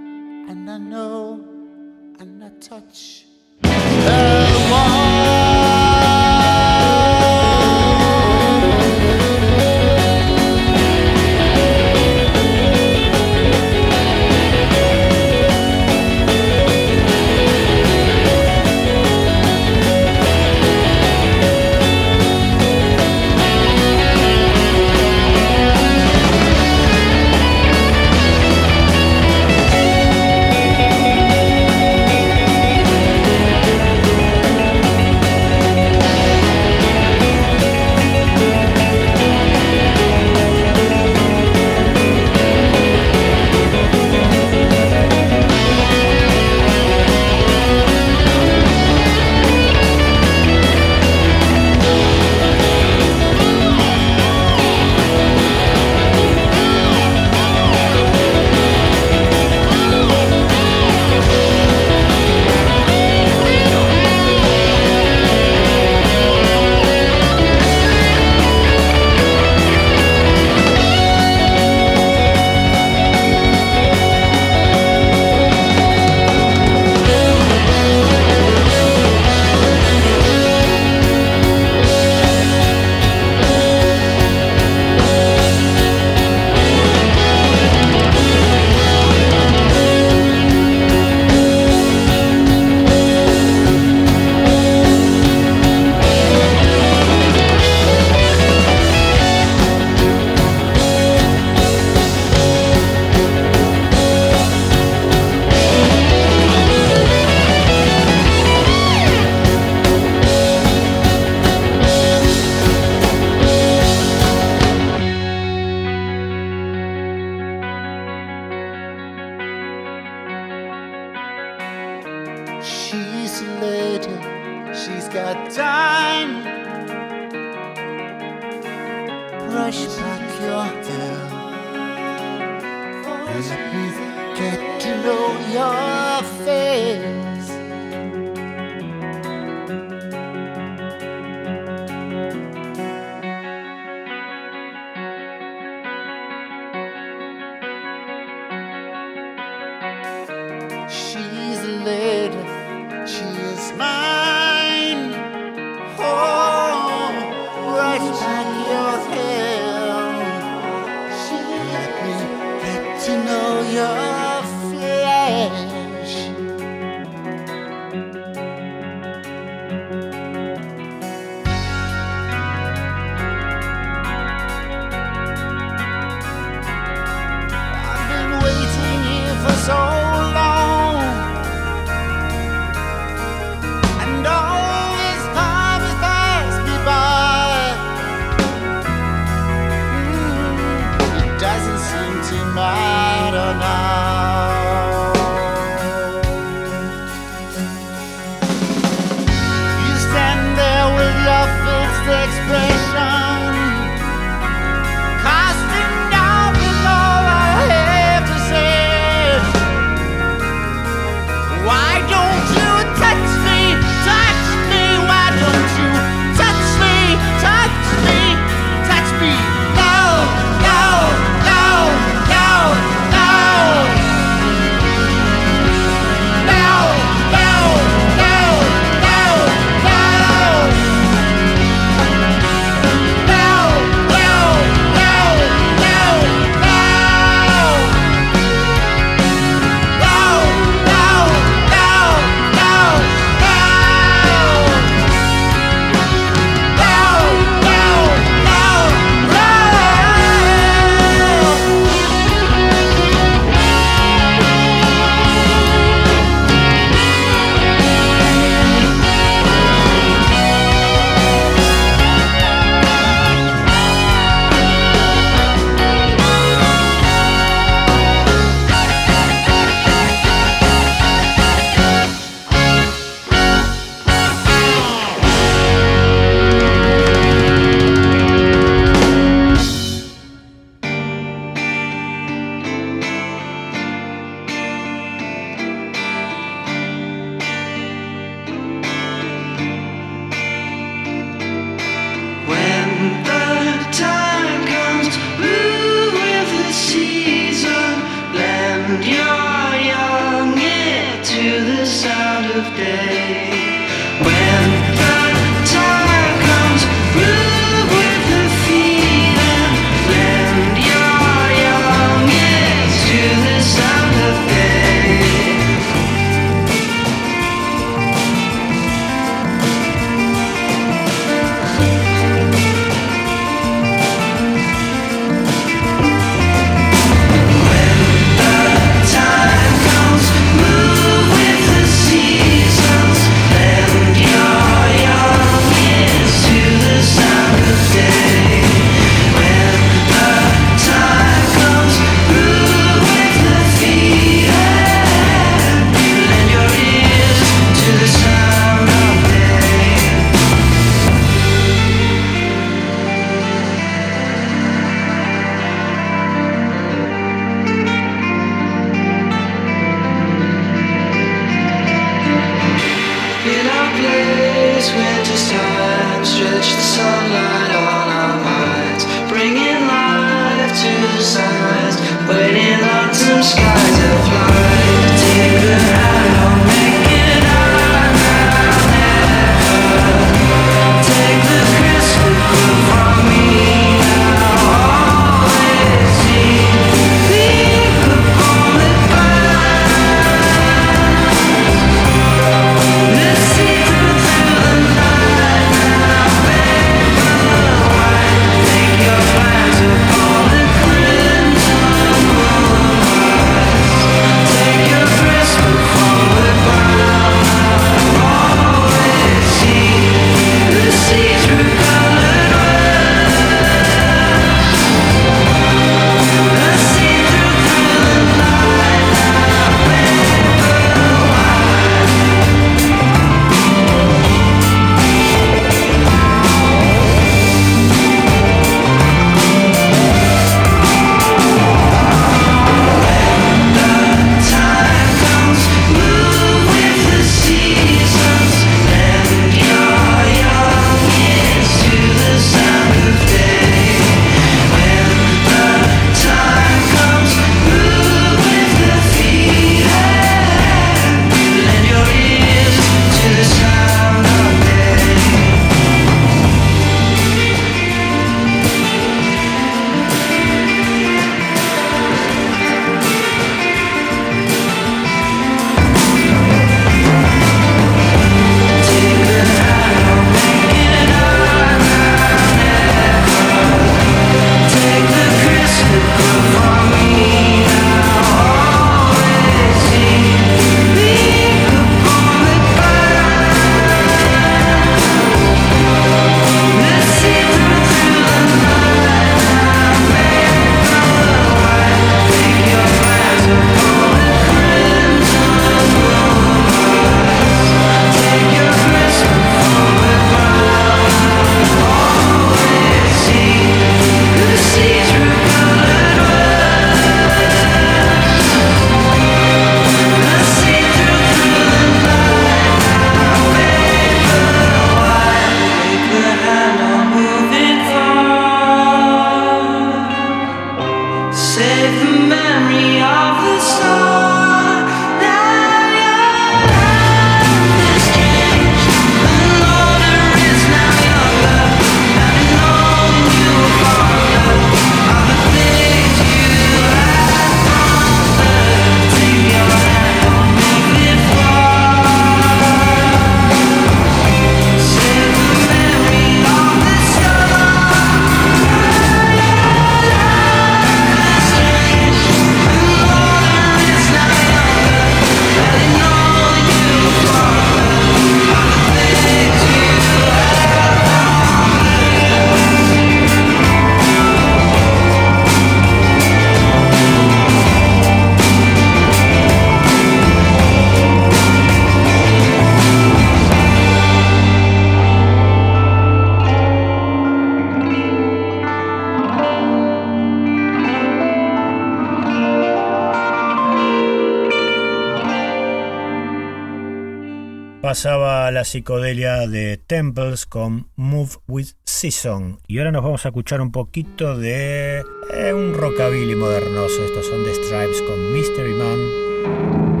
La psicodelia de Temples con Move with Season. Y ahora nos vamos a escuchar un poquito de eh, un rockabilly modernoso. Estos son The Stripes con Mystery Man.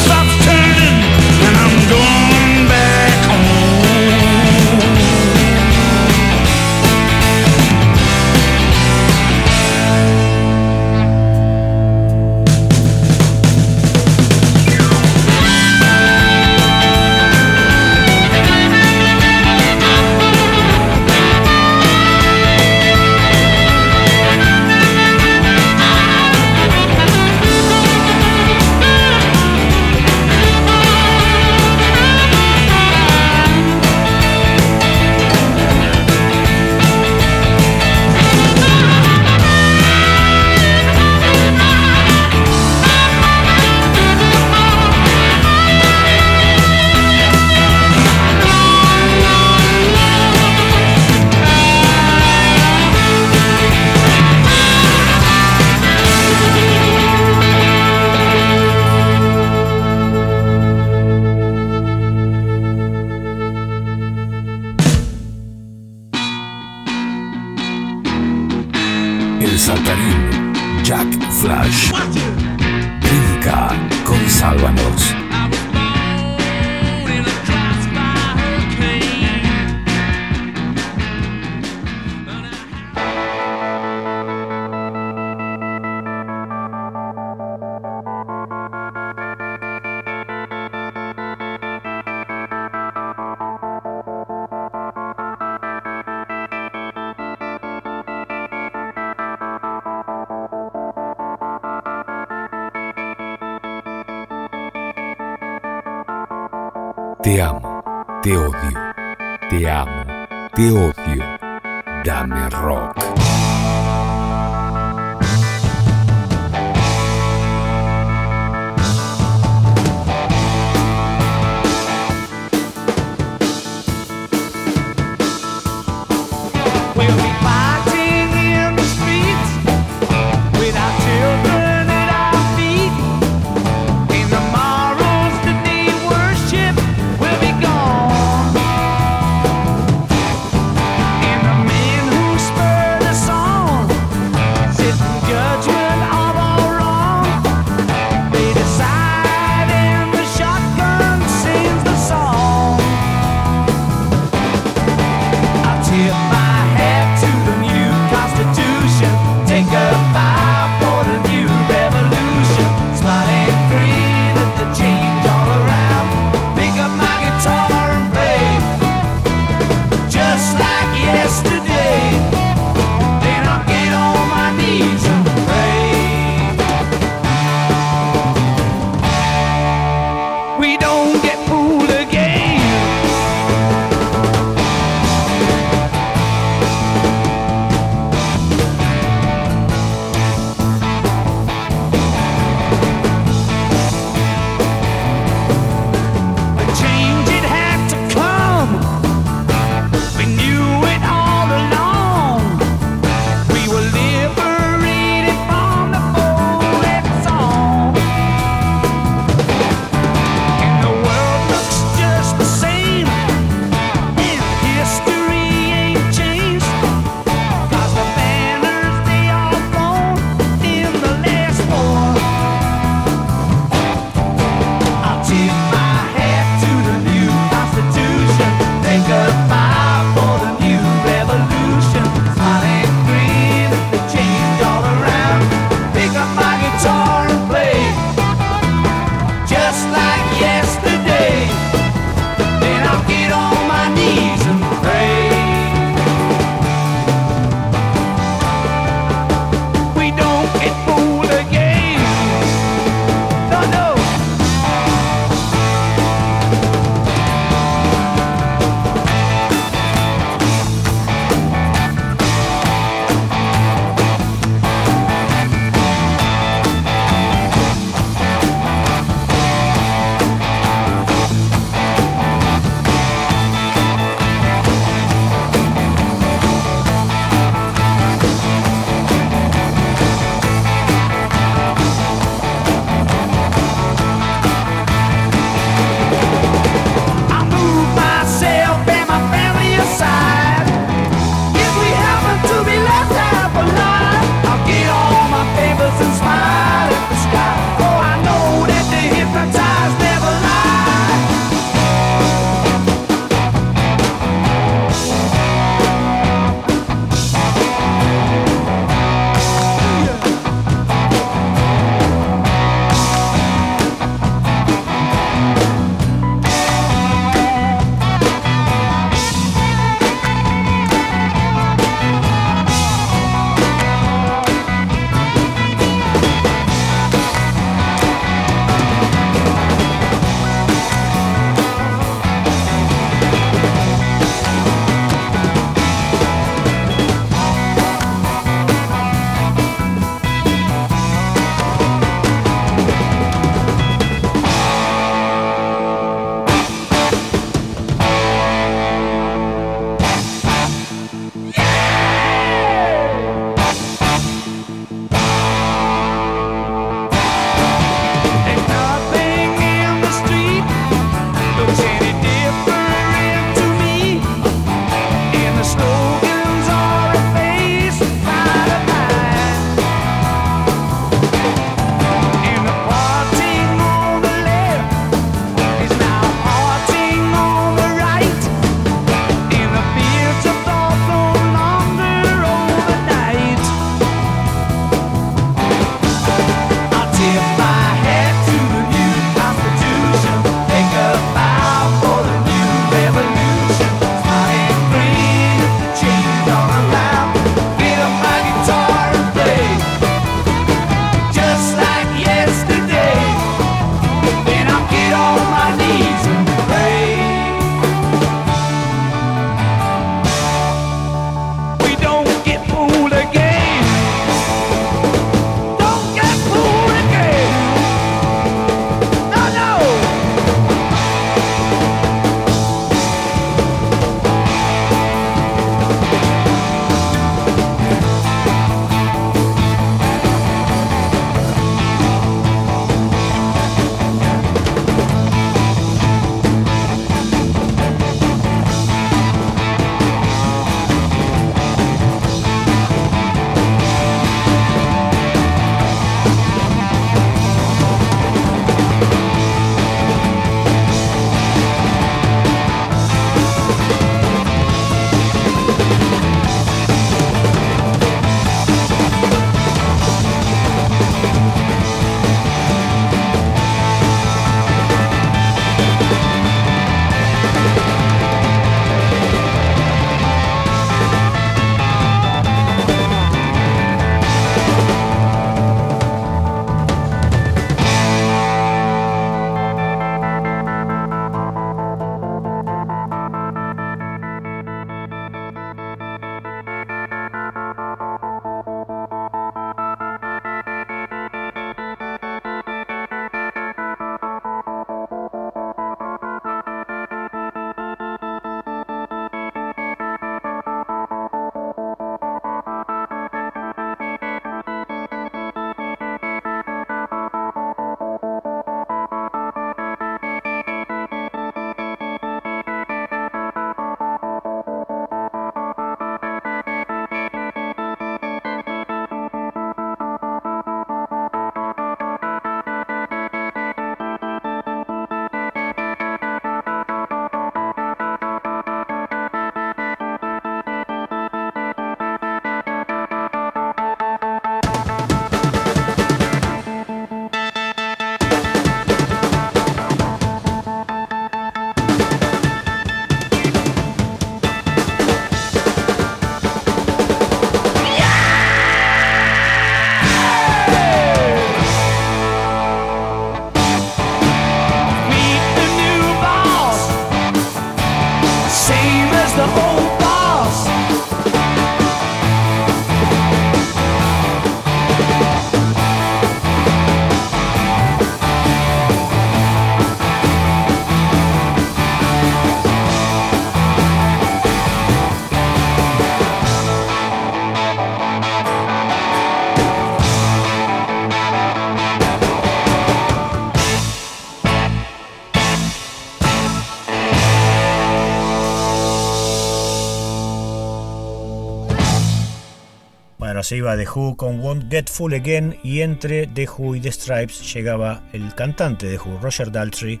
Se iba The Who con Won't Get Full Again y entre The Who y The Stripes llegaba el cantante de Who, Roger Daltrey,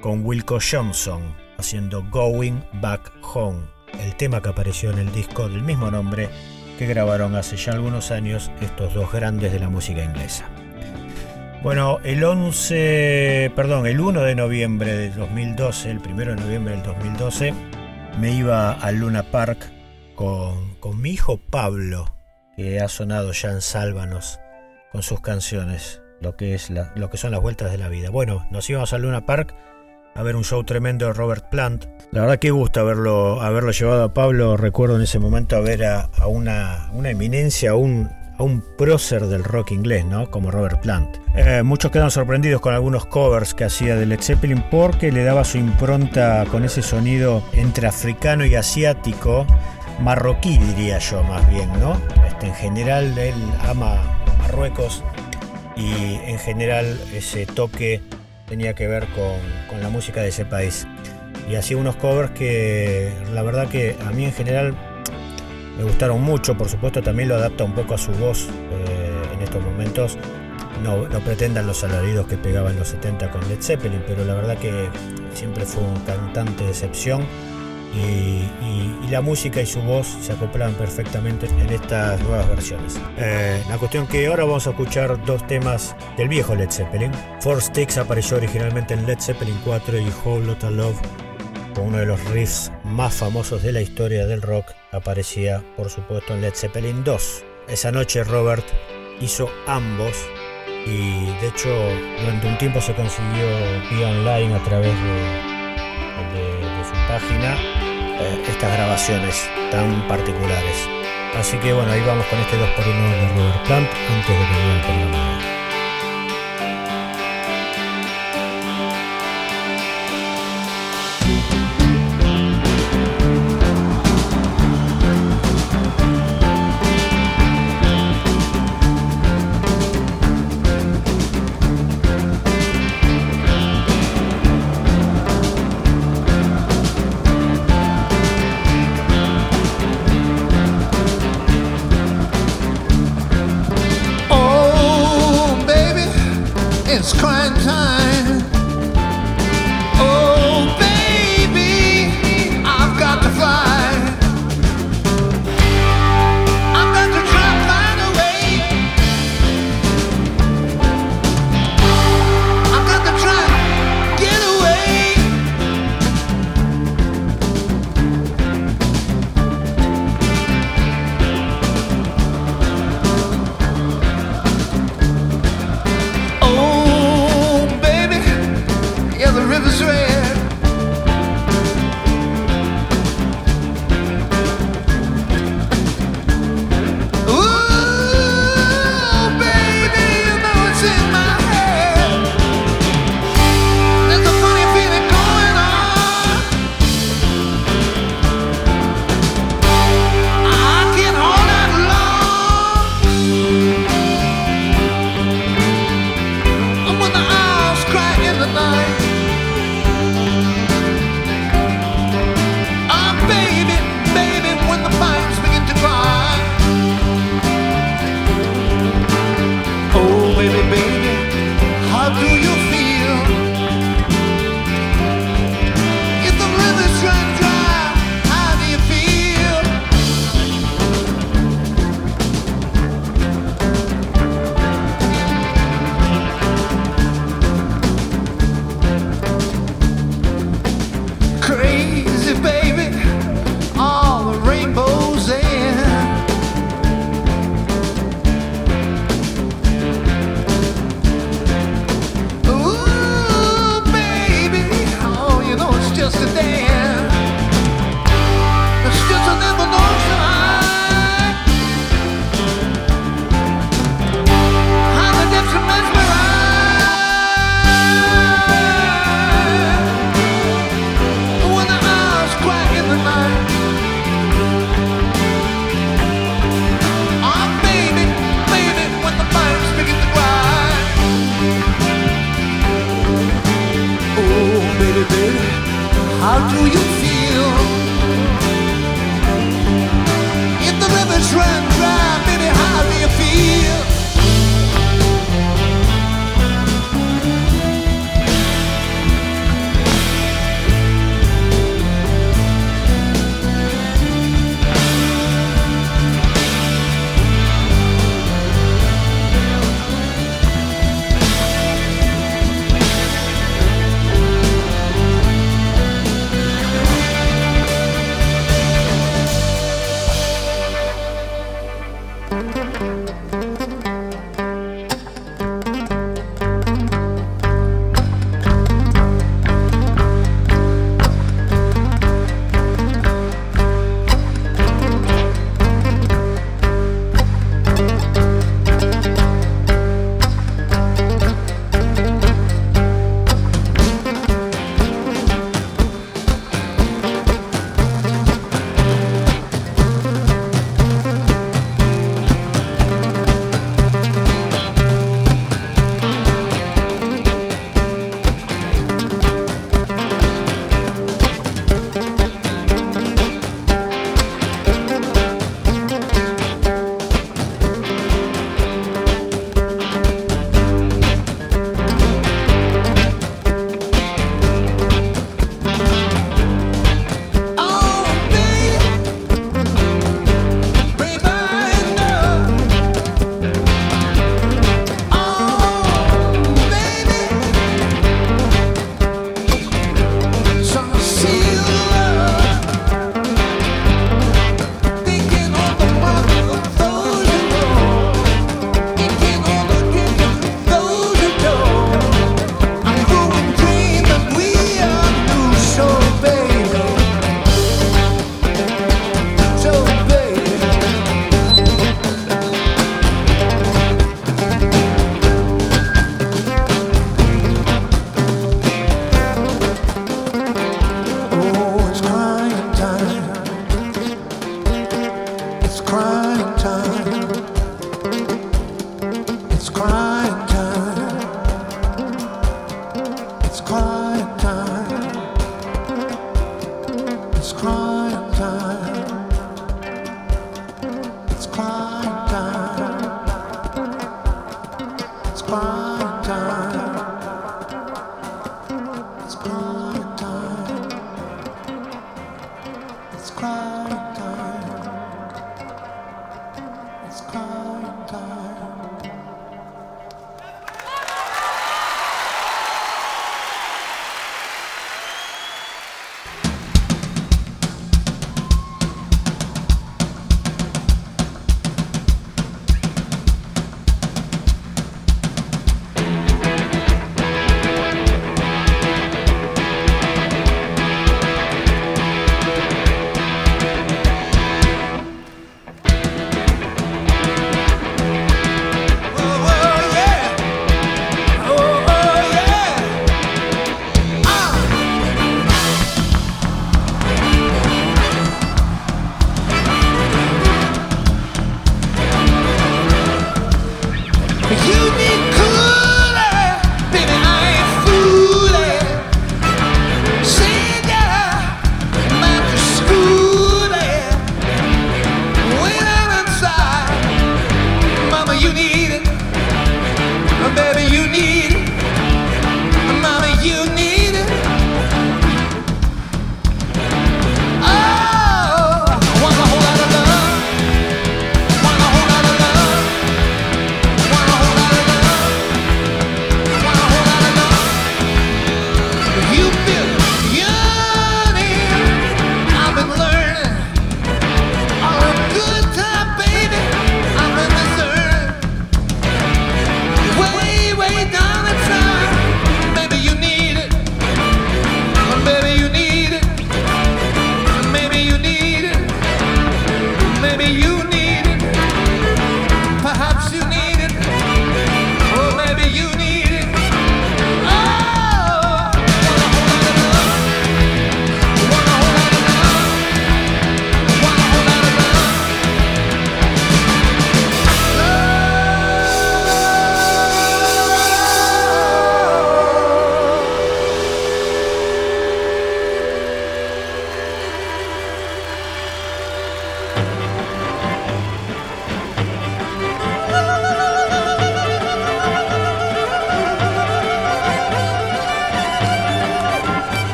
con Wilco Johnson haciendo Going Back Home, el tema que apareció en el disco del mismo nombre que grabaron hace ya algunos años estos dos grandes de la música inglesa. Bueno, el 11, perdón, el 1 de noviembre del 2012, el 1 de noviembre del 2012, me iba al Luna Park con, con mi hijo Pablo, que ha sonado ya en Sálvanos con sus canciones, lo que, es lo que son las vueltas de la vida. Bueno, nos íbamos al Luna Park a ver un show tremendo de Robert Plant. La verdad que gusta haberlo, haberlo llevado a Pablo. Recuerdo en ese momento a ver a, a una, eminencia, a un, a prócer del rock inglés, ¿no? Como Robert Plant. Eh, muchos quedan sorprendidos con algunos covers que hacía de Led Zeppelin porque le daba su impronta con ese sonido entre africano y asiático, marroquí diría yo más bien, ¿no? Este, en general él ama Marruecos y en general ese toque tenía que ver con, con la música de ese país. Y hacía unos covers que la verdad que a mí en general me gustaron mucho, por supuesto también lo adapta un poco a su voz eh, en estos momentos. No, no pretendan los alaridos que pegaba en los 70 con Led Zeppelin, pero la verdad que siempre fue un cantante de excepción y, la música y su voz se acoplaban perfectamente en estas nuevas versiones. Eh, la cuestión que ahora vamos a escuchar dos temas del viejo Led Zeppelin. Four Sticks apareció originalmente en Led Zeppelin 4 y Whole Lotta Love, con uno de los riffs más famosos de la historia del rock, aparecía por supuesto en Led Zeppelin 2. Esa noche Robert hizo ambos y de hecho durante un tiempo se consiguió vía online a través de su página eh, estas grabaciones tan particulares. Así que bueno, ahí vamos con este 2x1 de Robert Plant antes de que vea el programa.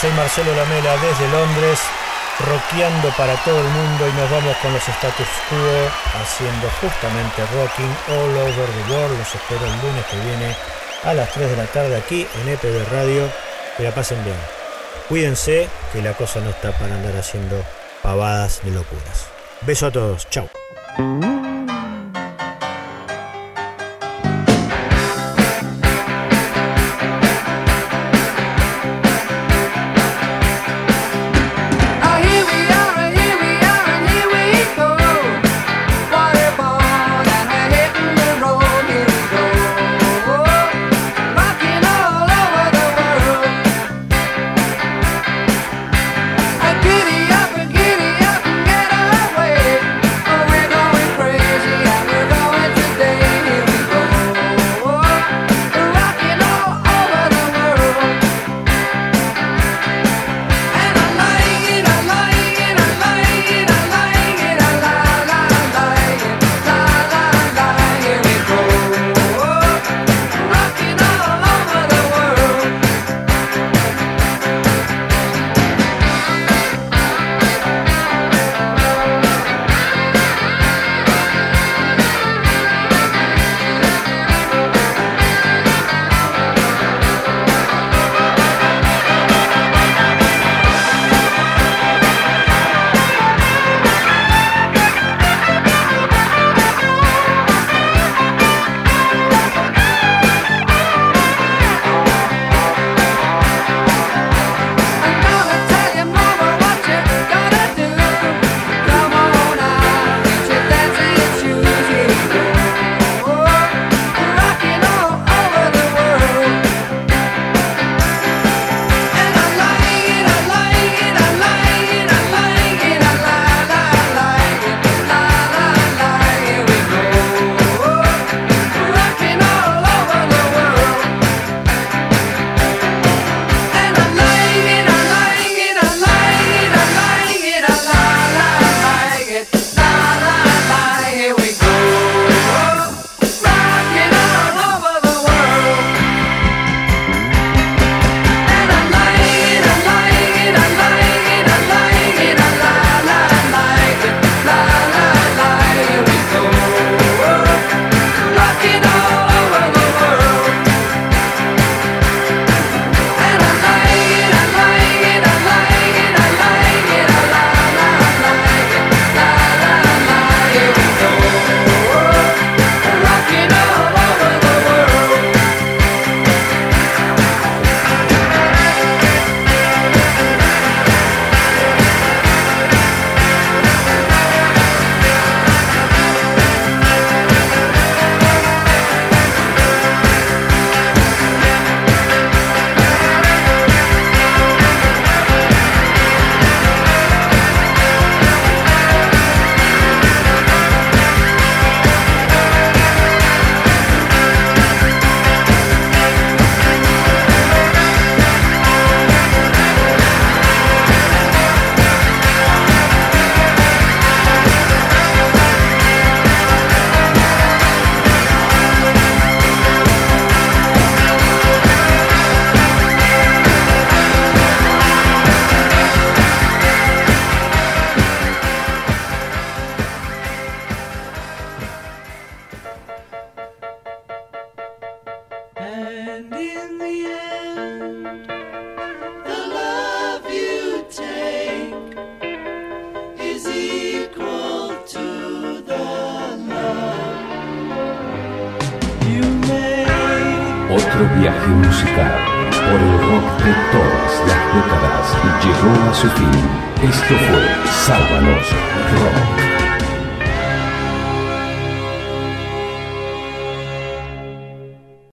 Soy Marcelo Lamela desde Londres, rockeando para todo el mundo y nos vamos con los status quo haciendo justamente rocking all over the world. Los espero el lunes que viene a las 3 de la tarde aquí en EPB Radio. Que la pasen bien. Cuídense que la cosa no está para andar haciendo pavadas ni locuras. Beso a todos, chao.